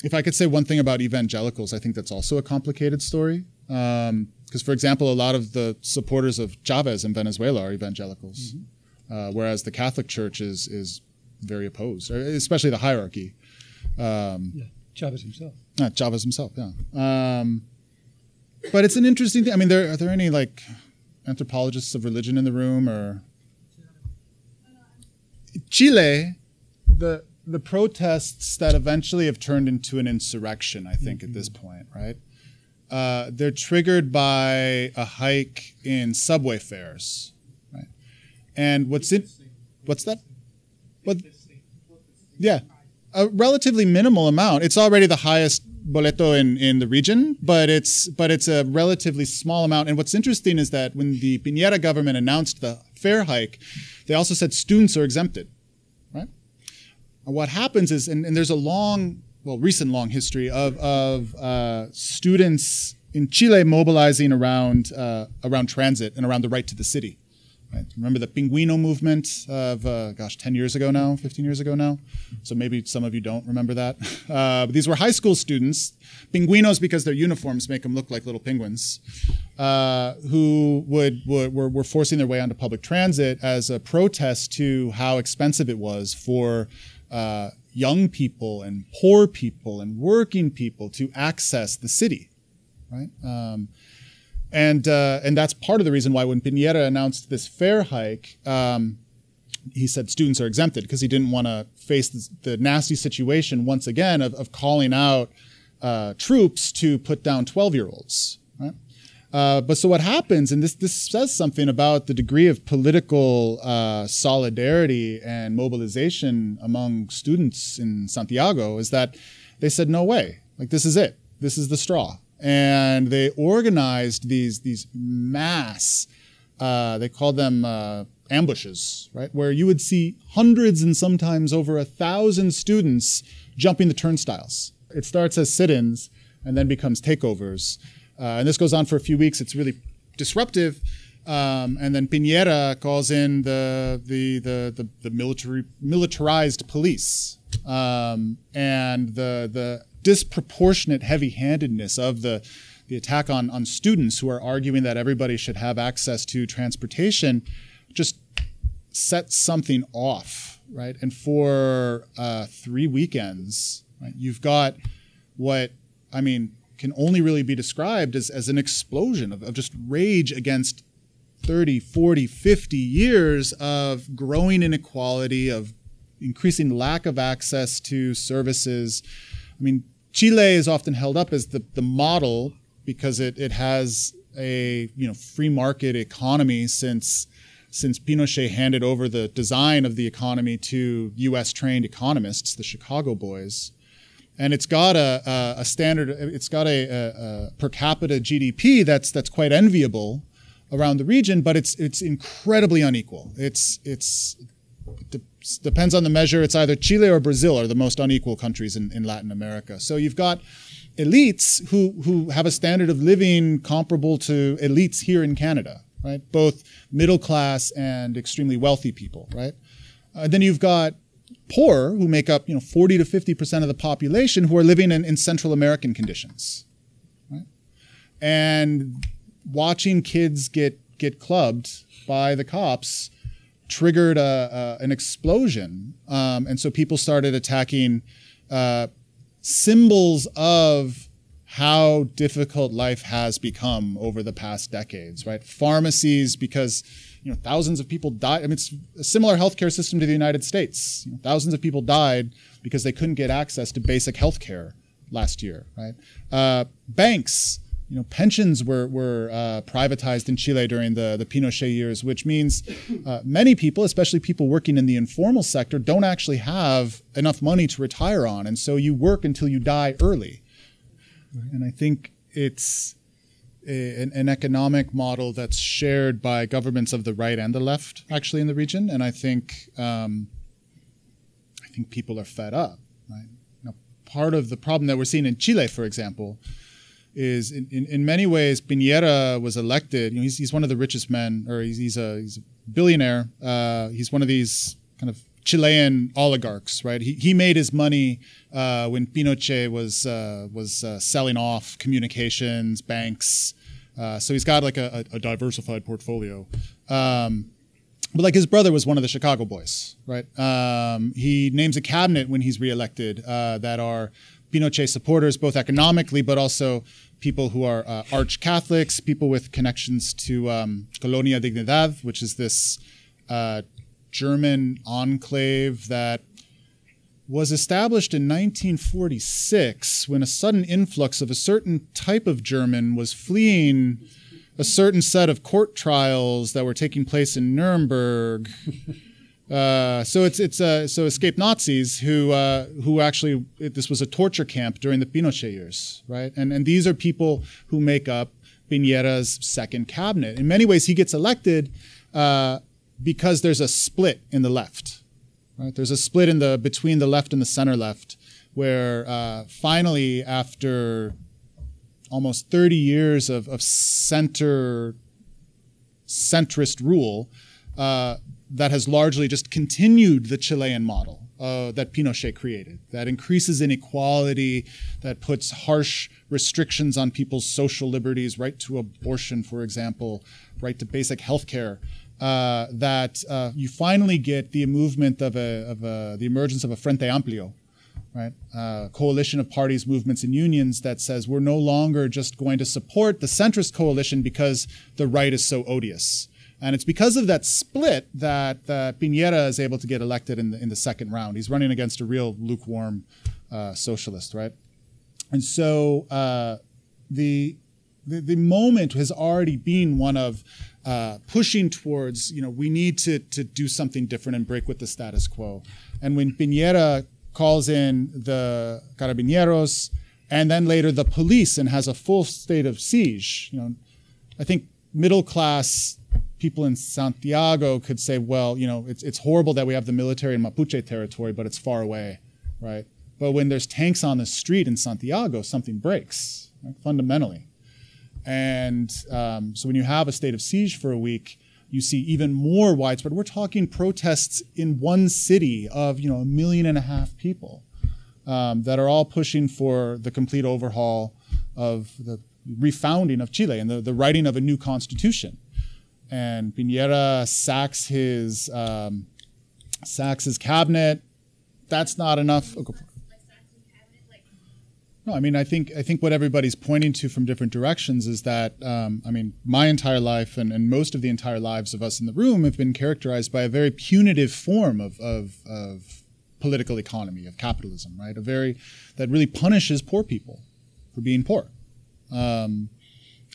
if I could say one thing about evangelicals, I think that's also a complicated story. Um, because, for example, a lot of the supporters of Chavez in Venezuela are evangelicals, mm-hmm. uh, whereas the Catholic Church is is very opposed, especially the hierarchy. Um, yeah, Chavez himself. Uh, Chavez himself, yeah. Um, but it's an interesting thing. I mean, there are there any like anthropologists of religion in the room or Chile, the the protests that eventually have turned into an insurrection, I think, mm-hmm. at this point, right? Uh, they're triggered by a hike in subway fares, right? And what's it? What's that? What? Yeah, a relatively minimal amount. It's already the highest boleto in, in the region, but it's but it's a relatively small amount. And what's interesting is that when the Piñera government announced the fare hike, they also said students are exempted, right? And what happens is, and, and there's a long well, recent long history of, of uh, students in Chile mobilizing around, uh, around transit and around the right to the city. Right? Remember the Pingüino movement of, uh, gosh, 10 years ago now, 15 years ago now? So maybe some of you don't remember that. [laughs] Uh, these were high school students, Pingüinos because their uniforms make them look like little penguins, uh, who would, would were, were forcing their way onto public transit as a protest to how expensive it was for uh, young people and poor people and working people to access the city, right? Um, and uh, and that's part of the reason why when Piñera announced this fare hike, um, he said students are exempted because he didn't want to face the, the, nasty situation once again of, of calling out uh, troops to put down 12 year olds? Uh, but so what happens, and this this says something about the degree of political uh, solidarity and mobilization among students in Santiago, is that they said no way, like this is it, this is the straw, and they organized these these mass, uh, they called them uh, ambushes, right, where you would see hundreds and sometimes over a thousand students jumping the turnstiles. It starts as sit-ins and then becomes takeovers. Uh, and this goes on for a few weeks. It's really disruptive. Um, and then Piñera calls in the the the the, the military militarized police um, and the the disproportionate heavy-handedness of the the attack on on students who are arguing that everybody should have access to transportation just sets something off, right? And for uh, three weekends, Right? You've got what I mean can only really be described as, as an explosion of, of just rage against 30, 40, 50 years of growing inequality, of increasing lack of access to services. I mean, Chile is often held up as the, the model because it, it has a you know free market economy since since Pinochet handed over the design of the economy to U.S. trained economists, the Chicago boys, and it's got a, a, a standard, it's got a, a, per capita GDP that's that's quite enviable around the region, but it's it's incredibly unequal. It's it's it depends on the measure. It's either Chile or Brazil are the most unequal countries in, in Latin America. So you've got elites who who have a standard of living comparable to elites here in Canada, right? Both middle class and extremely wealthy people, right? Uh, then you've got poor who make up you know 40 to 50 percent of the population who are living in, in Central American conditions, right? And watching kids get get clubbed by the cops triggered a, a, an explosion, um, and so people started attacking uh, symbols of how difficult life has become over the past decades, right? Pharmacies, because you know thousands of people died. I mean, it's a similar healthcare system to the United States. You know, thousands of people died because they couldn't get access to basic healthcare last year, right? Uh, banks, you know, pensions were were uh, privatized in Chile during the the Pinochet years, which means uh, many people, especially people working in the informal sector, don't actually have enough money to retire on, and so you work until you die early and I think it's a, an, an, economic model that's shared by governments of the right and the left, actually, in the region. And I think um, I think people are fed up. Right? Now, part of the problem that we're seeing in Chile, for example, is in, in, in many ways Piñera was elected. You know, he's, he's one of the richest men, or he's, he's a he's a billionaire. Uh, he's one of these kind of Chilean oligarchs, right? He, he made his money uh, when Pinochet was uh, was uh, selling off communications, banks. Uh, so he's got like a, a diversified portfolio. Um, but like his brother was one of the Chicago boys, right? Um, he names a cabinet when he's reelected uh, that are Pinochet supporters, both economically, but also people who are uh, arch Catholics, people with connections to um, Colonia Dignidad, which is this German enclave that was established in 1946 when a sudden influx of a certain type of German was fleeing a certain set of court trials that were taking place in Nuremberg. [laughs] Uh, so it's it's uh, so escaped Nazis who uh, who actually it, this was a torture camp during the Pinochet years, right? And and these are people who make up Piñera's second cabinet. In many ways, he gets elected uh, because there's a split in the left. Right? There's a split in the between the left and the center left, where uh, finally, after almost 30 years of, of center centrist rule, uh, that has largely just continued the Chilean model. Uh, that Pinochet created, that increases inequality, that puts harsh restrictions on people's social liberties, right to abortion, for example, right to basic health care, uh, that uh, you finally get the movement of, a, of a, the emergence of a Frente Amplio, right? Uh, coalition of parties, movements, and unions that says we're no longer just going to support the centrist coalition because the right is so odious. And it's because of that split that uh, Piñera is able to get elected in the, in the second round. He's running against a real lukewarm uh, socialist, right? And so uh, the, the, the moment has already been one of uh, pushing towards, you know, we need to, to do something different and break with the status quo. And when Piñera calls in the carabineros and then later the police and has a full state of siege, you know, I think middle class people in Santiago could say, well, you know, it's, it's horrible that we have the military in Mapuche territory, but it's far away, right? But when there's tanks on the street in Santiago, something breaks right? fundamentally. And um, so when you have a state of siege for a week, you see even more widespread. We're talking protests in one city of you know a million and a half people um, that are all pushing for the complete overhaul of the refounding of Chile and the, the writing of a new constitution. And Piñera sacks his um, sacks his cabinet. That's not enough. Oh, No, I mean, I think I think what everybody's pointing to from different directions is that um, I mean, my entire life and, and most of the entire lives of us in the room have been characterized by a very punitive form of, of, of political economy of capitalism, right? A very that really punishes poor people for being poor. Um,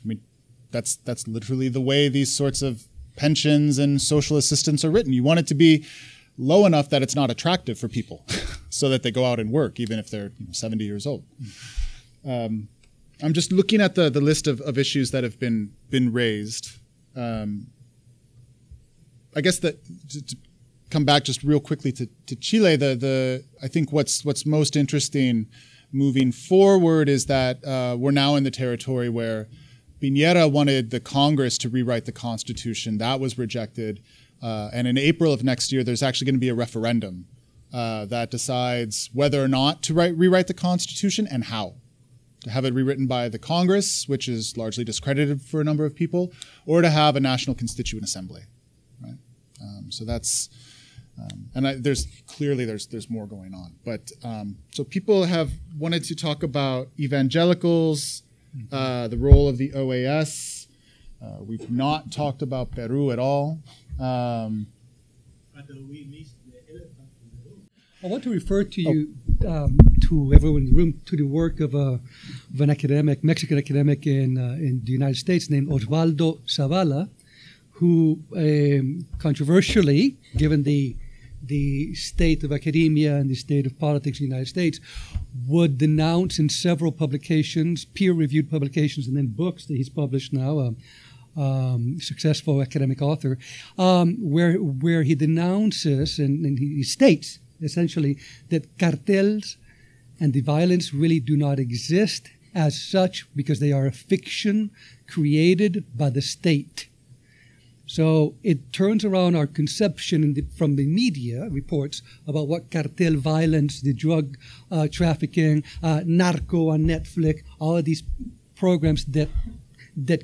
I mean, that's that's literally the way these sorts of pensions and social assistance are written. You want it to be low enough that it's not attractive for people. [laughs] so that they go out and work, even if they're you know, 70 years old. Um, I'm just looking at the, the list of, of issues that have been been raised. Um, I guess that to, to, come back just real quickly to, to Chile, the the I think what's what's most interesting moving forward is that uh, we're now in the territory where Piñera wanted the Congress to rewrite the Constitution. That was rejected. Uh, and in April of next year, there's actually going to be a referendum uh, that decides whether or not to write, rewrite the Constitution and how. To have it rewritten by the Congress, which is largely discredited for a number of people, or to have a National Constituent Assembly. Right? Um, so that's, um, and I, there's clearly there's there's more going on. But um, so people have wanted to talk about evangelicals, mm-hmm. uh, the role of the OAS. Uh, we've not talked about Peru at all. Um, I want to refer to you, um, to everyone in the room, to the work of, a, of an academic, Mexican academic in, uh, in the United States named Osvaldo Zavala, who um, controversially, given the the state of academia and the state of politics in the United States, would denounce in several publications, peer-reviewed publications, and then books that he's published now. Um, um, successful academic author, um, where where he denounces and, and he states essentially that cartels and the violence really do not exist as such because they are a fiction created by the state. So it turns around our conception the, from the media reports about what cartel violence, the drug uh, trafficking, uh, narco on Netflix, all of these programs that that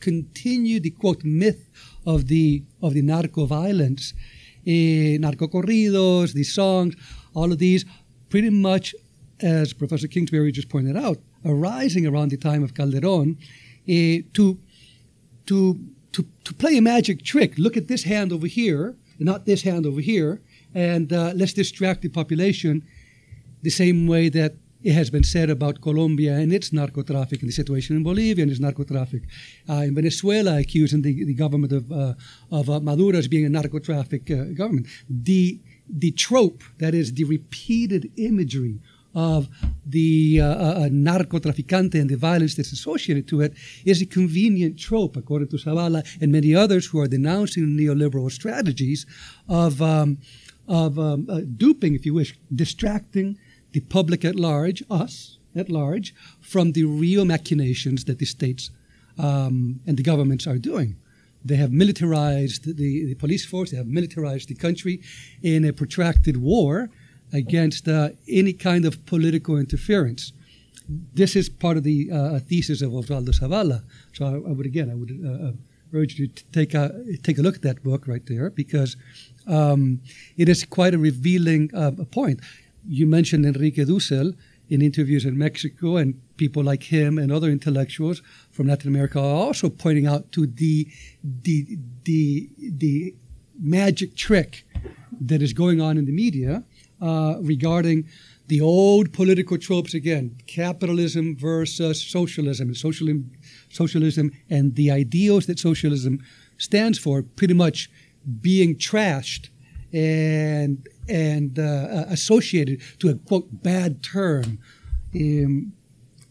continue the quote myth of the of the narco violence eh, narco corridos, these songs, all of these, pretty much, as Professor Kingsbury just pointed out, arising around the time of Calderon, eh, to, to, to, to play a magic trick. Look at this hand over here, not this hand over here, and uh, let's distract the population the same way that it has been said about Colombia and its narcotraffic and the situation in Bolivia and its narcotraffic. Uh, in Venezuela, accusing the, the government of, uh, of uh, Maduro as being a narcotraffic uh, government. The, the trope, that is, the repeated imagery of the uh, uh, narcotraficante and the violence that's associated to it is a convenient trope, according to Zavala and many others who are denouncing neoliberal strategies of, um, of um, duping, if you wish, distracting, the public at large, us at large, from the real machinations that the states um, and the governments are doing. They have militarized the, the, police force, they have militarized the country in a protracted war against uh, any kind of political interference. This is part of the uh, thesis of Osvaldo Zavala. So I, I would, again, I would uh, uh, urge you to take a, take a look at that book right there because um, it is quite a revealing uh, point you mentioned Enrique Dussel in interviews in Mexico, and people like him and other intellectuals from Latin America are also pointing out to the the the the magic trick that is going on in the media uh, regarding the old political tropes again capitalism versus socialism and socialism socialism and the ideals that socialism stands for pretty much being trashed and and uh, associated to a quote bad term. Um,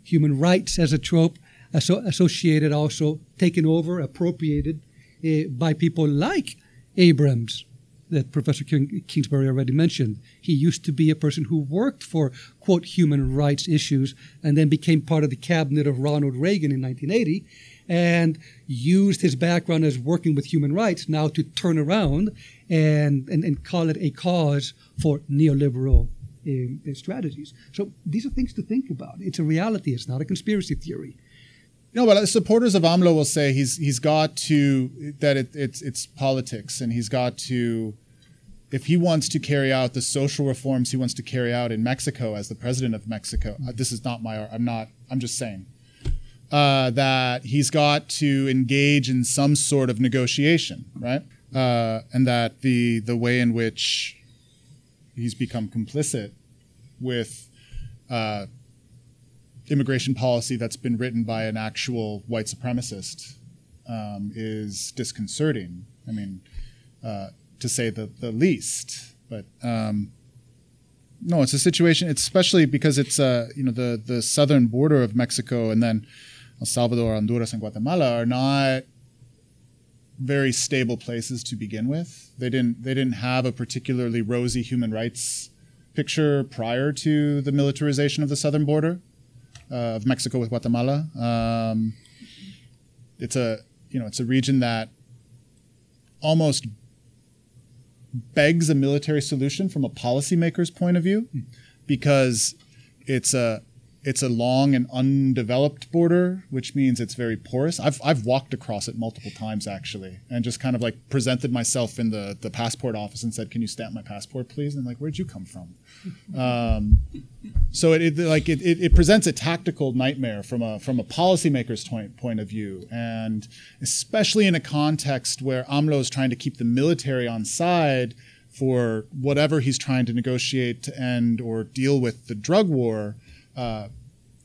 human rights as a trope asso- associated also taken over, appropriated uh, by people like Abrams, that Professor King- Kingsbury already mentioned. He used to be a person who worked for, quote, human rights issues and then became part of the cabinet of Ronald Reagan in 1980 and used his background as working with human rights now to turn around and, and, and call it a cause for neoliberal uh, strategies. So these are things to think about. It's a reality, it's not a conspiracy theory. No, but supporters of AMLO will say he's he's got to that it, it's it's politics, and he's got to if he wants to carry out the social reforms he wants to carry out in Mexico as the president of Mexico, uh, this is not my. I'm not. I'm just saying uh, that he's got to engage in some sort of negotiation, right? Uh, and that the the way in which he's become complicit with uh, immigration policy that's been written by an actual white supremacist um, is disconcerting. I mean, uh, to say the, the least. But um, no, it's a situation. It's especially because it's uh, you know the the southern border of Mexico and then El Salvador, Honduras, and Guatemala are not very stable places to begin with. They didn't they didn't have a particularly rosy human rights picture prior to the militarization of the southern border uh, of Mexico with Guatemala. Um, it's a you know it's a region that almost begs a military solution from a policymaker's point of view because it's a it's a long and undeveloped border, which means it's very porous. I've, I've walked across it multiple times actually, and just kind of like presented myself in the, the passport office and said, "Can you stamp my passport, please?" And like, "Where'd you come from?" [laughs] Um, so it, it like it, it, it, presents a tactical nightmare from a from a policymaker's point point of view, and especially in a context where AMLO is trying to keep the military on side for whatever he's trying to negotiate to end or deal with the drug war uh,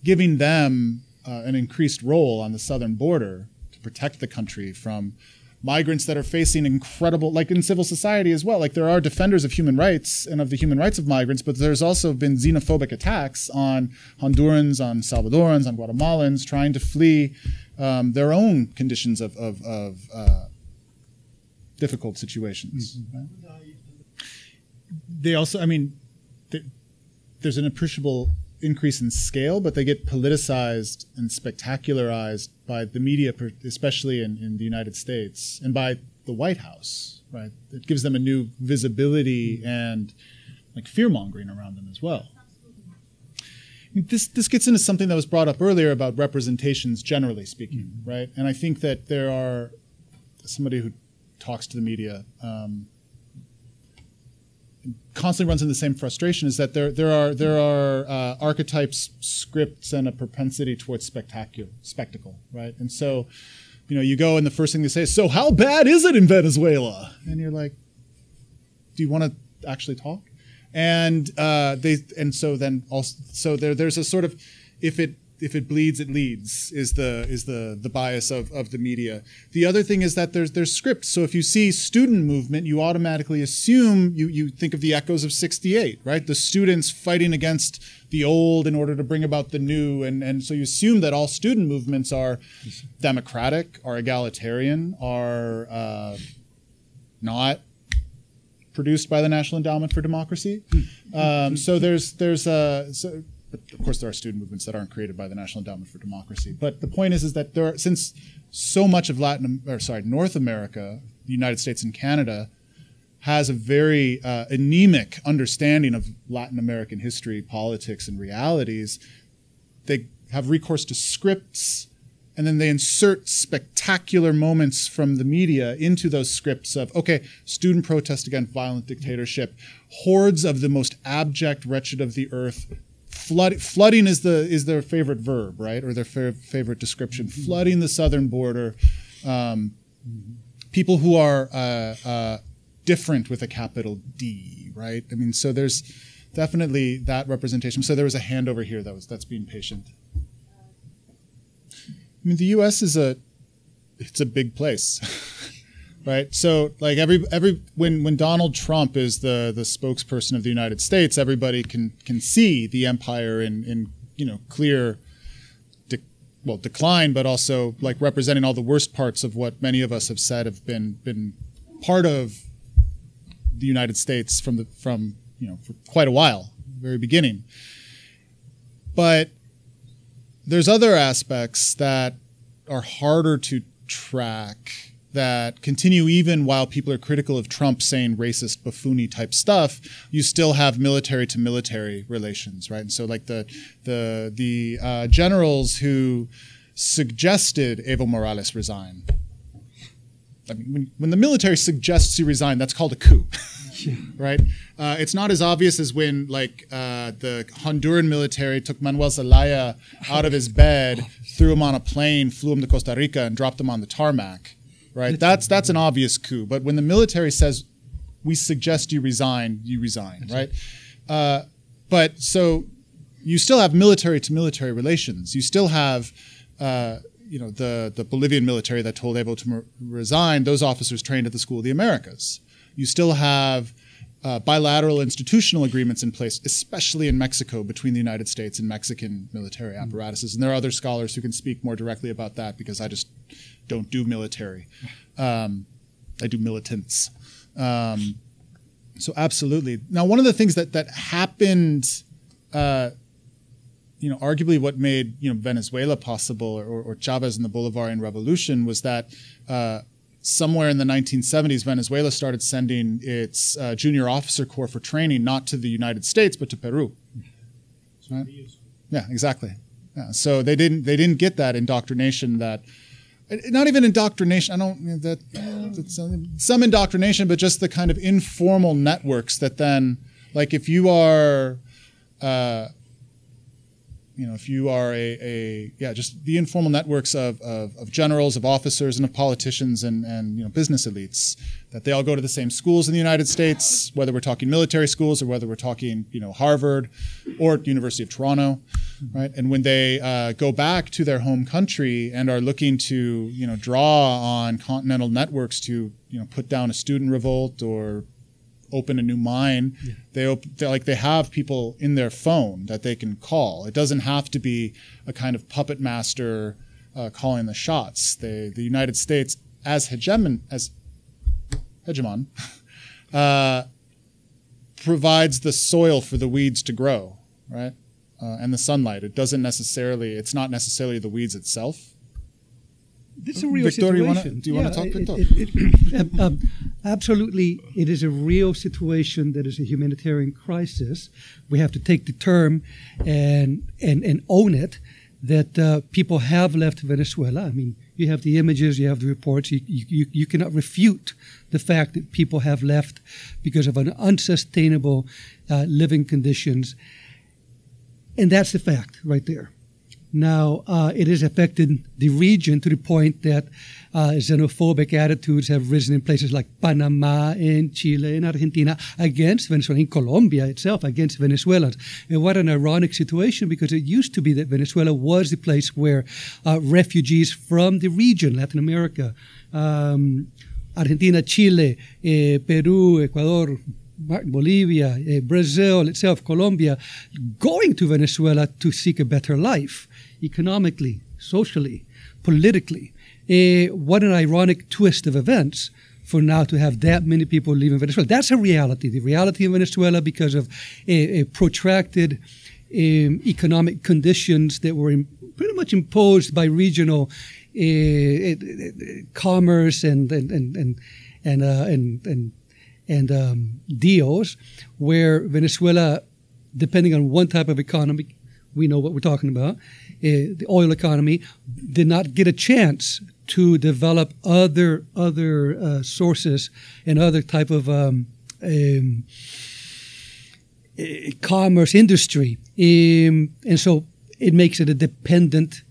giving them uh, an increased role on the southern border to protect the country from migrants that are facing incredible, like in civil society as well. Like there are defenders of human rights and of the human rights of migrants, but there's also been xenophobic attacks on Hondurans, on Salvadorans, on Guatemalans trying to flee um, their own conditions of, of, of uh, difficult situations. Mm-hmm. Right? They also, I mean, there's an appreciable increase in scale, but they get politicized and spectacularized by the media, especially in, in the United States, and by the White House. Right, it gives them a new visibility and like fear mongering around them as well. This this gets into something that was brought up earlier about representations, generally speaking, mm-hmm. right? And I think that there are somebody who talks to the media. Um, constantly runs into the same frustration is that there there are there are uh, archetypes, scripts, and a propensity towards spectacular spectacle, right? And so, you know, you go and the first thing they say is, "So how bad is it in Venezuela?" And you're like, "Do you want to actually talk?" And uh, they and so then also so there there's a sort of if it if it bleeds, it leads is the is the the bias of, of the media. The other thing is that there's there's script. So if you see student movement, you automatically assume you you think of the echoes of '68, right? The students fighting against the old in order to bring about the new, and and so you assume that all student movements are democratic, are egalitarian, are uh, not produced by the National Endowment for Democracy. Hmm. Um, so there's there's a so but of course, there are student movements that aren't created by the National Endowment for Democracy. But the point is, is that there, are, since so much of Latin, or sorry, North America, the United States and Canada, has a very uh, anemic understanding of Latin American history, politics, and realities. They have recourse to scripts, and then they insert spectacular moments from the media into those scripts of okay, student protest against violent dictatorship, hordes of the most abject, wretched of the earth flood, flooding is the is their favorite verb, right, or their fa- favorite description. Mm-hmm. Flooding the southern border, um, people who are uh, uh, different with a capital D, right? I mean, so there's definitely that representation. So there was a hand over here that was that's being patient. I mean, the U.S. is a it's a big place. [laughs] right? So like every every when when Donald Trump is the the spokesperson of the United States, everybody can can see the empire in in you know clear. De- well, decline, but also like representing all the worst parts of what many of us have said have been been part of the United States from the from you know for quite a while, very beginning. But there's other aspects that are harder to track that continue even while people are critical of Trump saying racist, buffoony type stuff. You still have military to military relations, right? And so, like the the the uh, generals who suggested Evo Morales resign I mean, when, when the military suggests you resign, that's called a coup, [laughs] right? Uh, it's not as obvious as when, like, uh, the Honduran military took Manuel Zelaya out of his bed, threw him on a plane, flew him to Costa Rica, and dropped him on the tarmac, right? That's that's an obvious coup. But when the military says, "We suggest you resign," you resign, right? Uh, but so you still have military to military relations. You still have uh, you know the the Bolivian military that told Evo to resign. Those officers trained at the School of the Americas. You still have uh, bilateral institutional agreements in place, especially in Mexico between the United States and Mexican military apparatuses. And there are other scholars who can speak more directly about that because I just don't do military. Um, I do militants. Um, so absolutely. Now, one of the things that that happened. Uh, you know, arguably what made you know Venezuela possible, or, or Chavez and the Bolivarian Revolution, was that uh, somewhere in the 1970s, Venezuela started sending its uh, junior officer corps for training, not to the United States but to Peru. Right? Yeah, exactly. Yeah. So they didn't they didn't get that indoctrination that not even indoctrination. I don't that some indoctrination, but just the kind of informal networks that then, like, if you are uh, you know, if you are a, a yeah, just the informal networks of, of, of, generals, of officers, and of politicians and, and you know business elites, that they all go to the same schools in the United States, whether we're talking military schools or whether we're talking you know Harvard or University of Toronto, right? And when they uh, go back to their home country and are looking to you know draw on continental networks to you know put down a student revolt or open a new mine. Yeah. They op- like they have people in their phone that they can call. It doesn't have to be a kind of puppet master uh, calling the shots. They, the United States, as hegemon, as hegemon, [laughs] uh, provides the soil for the weeds to grow, right? Uh, and the sunlight. It doesn't necessarily. It's not necessarily the weeds itself. This is a real Victor, situation. Wanna, do you yeah, want to talk, Victor? It, it, um, um, absolutely, it is a real situation that is a humanitarian crisis. We have to take the term and and, and own it. That uh, people have left Venezuela. I mean, you have the images, you have the reports. You, you, you cannot refute the fact that people have left because of an unsustainable uh, living conditions, and that's the fact right there. Now, uh, it has affected the region to the point that uh, xenophobic attitudes have risen in places like Panama, in Chile, in Argentina against Venezuela, in Colombia itself against Venezuelans. And what an ironic situation because it used to be that Venezuela was the place where uh, refugees from the region, Latin America, um, Argentina, Chile, eh, Peru, Ecuador, Bolivia, uh, Brazil itself, Colombia, going to Venezuela to seek a better life, economically, socially, politically. What an ironic twist of events for now to have that many people leaving Venezuela. That's a reality. The reality in Venezuela because of a, a protracted um, economic conditions that were in, pretty much imposed by regional uh, commerce and and and and and, uh, and, and and um, deals where Venezuela, depending on one type of economy, we know what we're talking about, the oil economy, did not get a chance to develop other other uh, sources and other type of um, um, uh, commerce industry, um, and so it makes it a dependent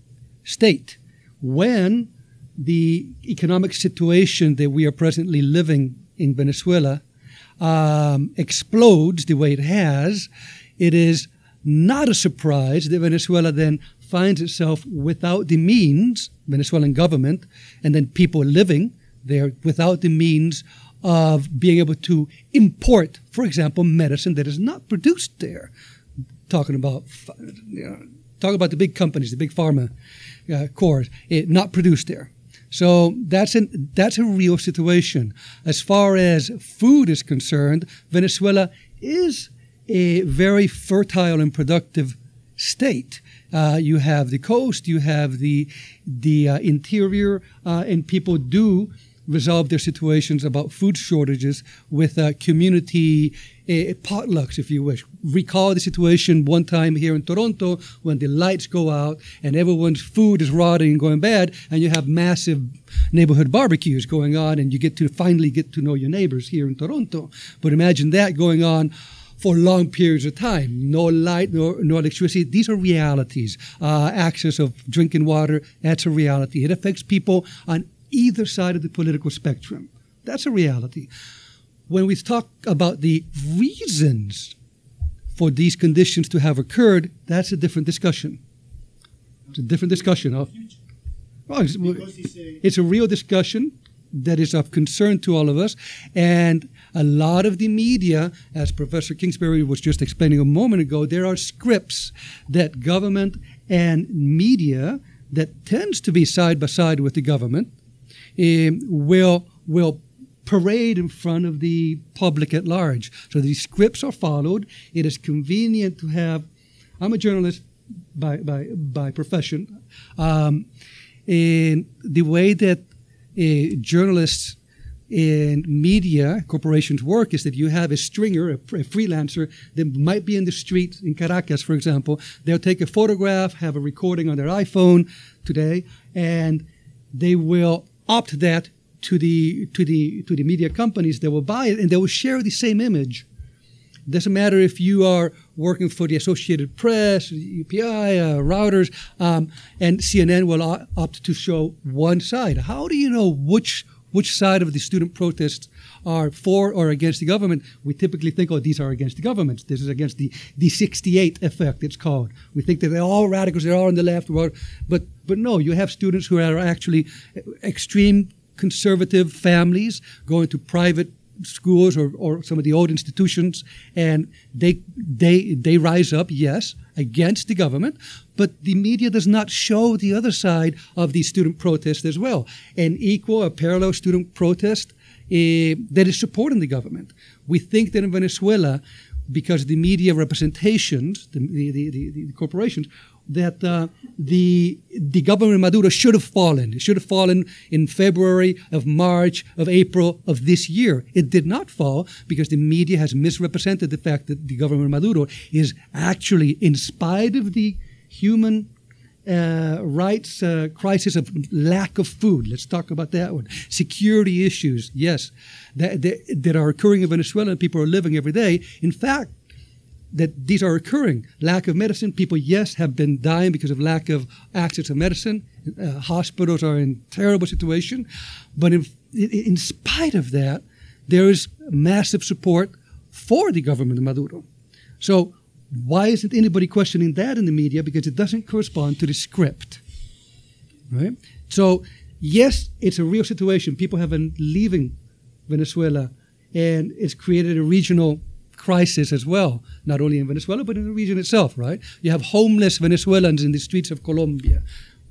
state. When the economic situation that we are presently living in Venezuela um, explodes the way it has, it is not a surprise that Venezuela then finds itself without the means, Venezuelan government, and then people living there without the means of being able to import, for example, medicine that is not produced there. Talking about, you know, talk about the big companies, the big pharma uh, cores, it not produced there. So that's an that's a real situation. As far as food is concerned, Venezuela is a very fertile and productive state. Uh, you have the coast, you have the the uh, interior, uh, and people do resolve their situations about food shortages with uh, community uh, potlucks, if you wish. Recall the situation one time here in Toronto when the lights go out and everyone's food is rotting and going bad, and you have massive neighborhood barbecues going on, and you get to finally get to know your neighbors here in Toronto. But imagine that going on for long periods of time. No light, no, no electricity. These are realities. Uh, access of drinking water, that's a reality. It affects people on either side of the political spectrum. That's a reality. When we talk about the reasons for these conditions to have occurred, that's a different discussion. It's a different discussion. Of, it's, it's a real discussion that is of concern to all of us. And a lot of the media, as Professor Kingsbury was just explaining a moment ago, there are scripts that government and media that tends to be side by side with the government um, will will parade in front of the public at large. So these scripts are followed. It is convenient to have. I'm a journalist by by by profession. Um, in the way that uh, journalists and media corporations work is that you have a stringer, a, a, freelancer that might be in the street in Caracas, for example. They'll take a photograph, have a recording on their iPhone today, and they will opt that to the to the to the media companies that will buy it, and they will share the same image. Doesn't matter if you are working for the Associated Press, UPI, uh, Reuters, um, and CNN will opt to show one side. How do you know which which side of the student protests are for or against the government, we typically think, oh, these are against the government. This is against the, the 68 effect, it's called. We think that they're all radicals, they're all on the left. But, but no, you have students who are actually uh, extreme conservative families going to private schools or, or some of the old institutions, and they they they rise up, yes, against the government, but the media does not show the other side of the student protest as well. An equal, a parallel student protest uh, that is supporting the government. We think that in Venezuela, because the media representations, the, the, the, the corporations, that uh, the the government of Maduro should have fallen. It should have fallen in February, of March, of April of this year. It did not fall because the media has misrepresented the fact that the government of Maduro is actually, in spite of the human uh, rights uh, crisis of lack of food. Let's talk about that one. Security issues, yes, that, that, that are occurring in Venezuela and people are living every day. In fact, that these are occurring. Lack of medicine. People, yes, have been dying because of lack of access to medicine. Uh, hospitals are in terrible situation. But in, in spite of that, there is massive support for the government of Maduro. So why isn't anybody questioning that in the media? Because it doesn't correspond to the script. Right? So, yes, it's a real situation. People have been leaving Venezuela, and it's created a regional crisis as well, not only in Venezuela, but in the region itself, right? You have homeless Venezuelans in the streets of Colombia.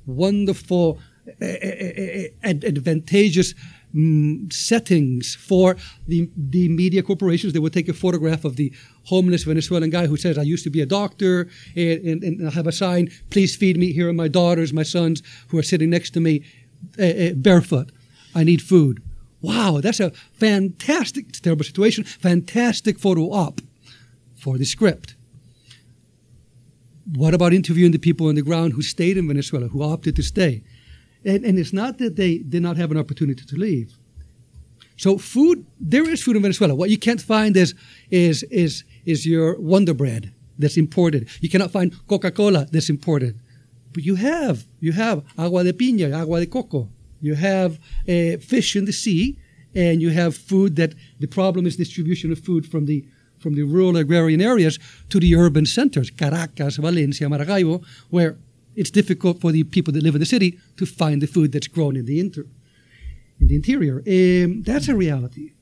Wonderful, uh, uh, advantageous um, settings for the, the media corporations. They would take a photograph of the homeless Venezuelan guy who says, I used to be a doctor, and, and, and I have a sign, please feed me. Here are my daughters, my sons, who are sitting next to me uh, barefoot. I need food Wow, that's a fantastic, terrible situation, fantastic photo op for the script. What about interviewing the people on the ground who stayed in Venezuela, who opted to stay? And, and it's not that they did not have an opportunity to leave. So food, there is food in Venezuela. What you can't find is, is, is, is your Wonder Bread that's imported. You cannot find Coca-Cola that's imported. But you have, you have agua de piña, agua de coco. You have uh, fish in the sea, and you have food that the problem is distribution of food from the from the rural agrarian areas to the urban centers, Caracas, Valencia, Maracaibo, where it's difficult for the people that live in the city to find the food that's grown in the inter in the interior. Um, that's a reality.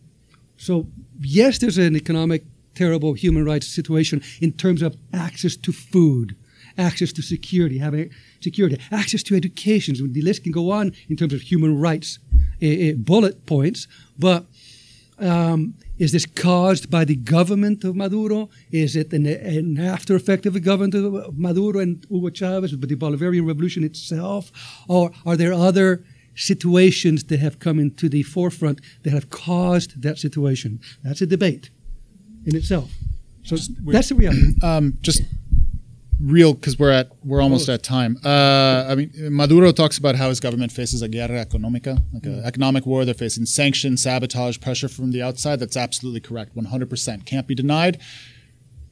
So yes, there's an economic terrible human rights situation in terms of access to food, access to security, having security, access to education. The list can go on in terms of human rights uh, bullet points, but um, is this caused by the government of Maduro? Is it an, an, after effect of the government of Maduro and Hugo Chavez, but the Bolivarian Revolution itself? Or are there other situations that have come into the forefront that have caused that situation. That's a debate in itself. So that's the reality. [clears throat] Um, just real because we're at we're almost at time. Uh, I mean, Maduro talks about how his government faces a guerra económica, like an economic war. They're facing sanctions, sabotage, pressure from the outside. That's absolutely correct, 100%. Can't be denied.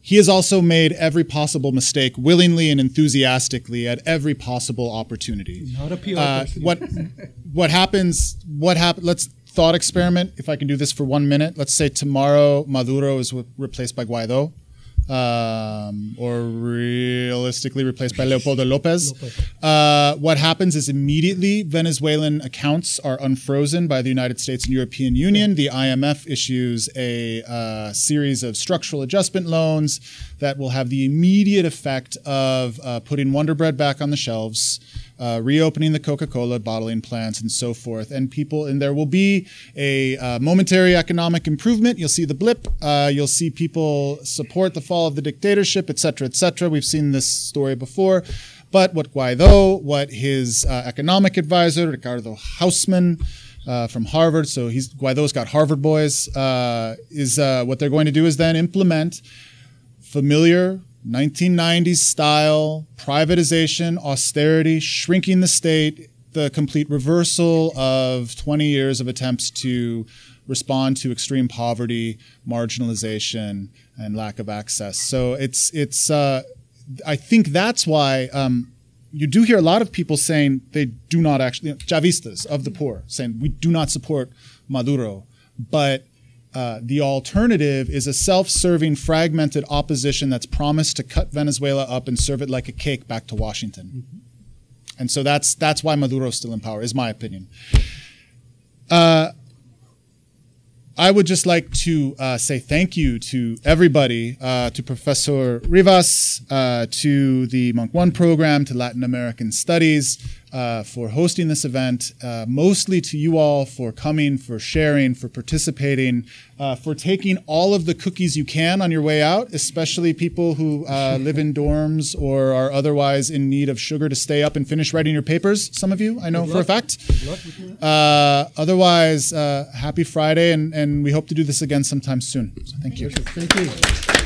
He has also made every possible mistake willingly and enthusiastically at every possible opportunity. Not a PR Uh, what [laughs] what happens? What happen? Let's thought experiment. If I can do this for one minute, let's say tomorrow Maduro is w- replaced by Guaido, um, or realistically replaced by Leopoldo Lopez. Uh, what happens is immediately Venezuelan accounts are unfrozen by the United States and European Union. The IMF issues a uh, series of structural adjustment loans that will have the immediate effect of uh, putting Wonder Bread back on the shelves uh, reopening the Coca-Cola bottling plants and so forth. And people, and there will be a uh, momentary economic improvement. You'll see the blip. Uh, you'll see people support the fall of the dictatorship, et cetera, et cetera. We've seen this story before. But what Guaido, what his uh, economic advisor, Ricardo Hausmann, uh, from Harvard, so he's Guaido's got Harvard boys, uh, is uh, what they're going to do is then implement familiar 1990s style privatization, austerity, shrinking the state, the complete reversal of 20 years of attempts to respond to extreme poverty, marginalization, and lack of access. So it's it's uh, I think that's why um, you do hear a lot of people saying they do not actually Chavistas of the poor saying we do not support Maduro, but uh, the alternative is a self-serving, fragmented opposition that's promised to cut Venezuela up and serve it like a cake back to Washington. And so that's that's why Maduro's still in power, is my opinion. Uh, I would just like to uh, say thank you to everybody, uh, to Professor Rivas, uh, to the Munk One program, to Latin American Studies uh, for hosting this event, uh, mostly to you all for coming, for sharing, for participating, uh, for taking all of the cookies you can on your way out, especially people who uh, [laughs] live in dorms or are otherwise in need of sugar to stay up and finish writing your papers. Some of you, I know for a fact. Uh, otherwise, uh, happy Friday, and, and we hope to do this again sometime soon. So thank you. Thank you.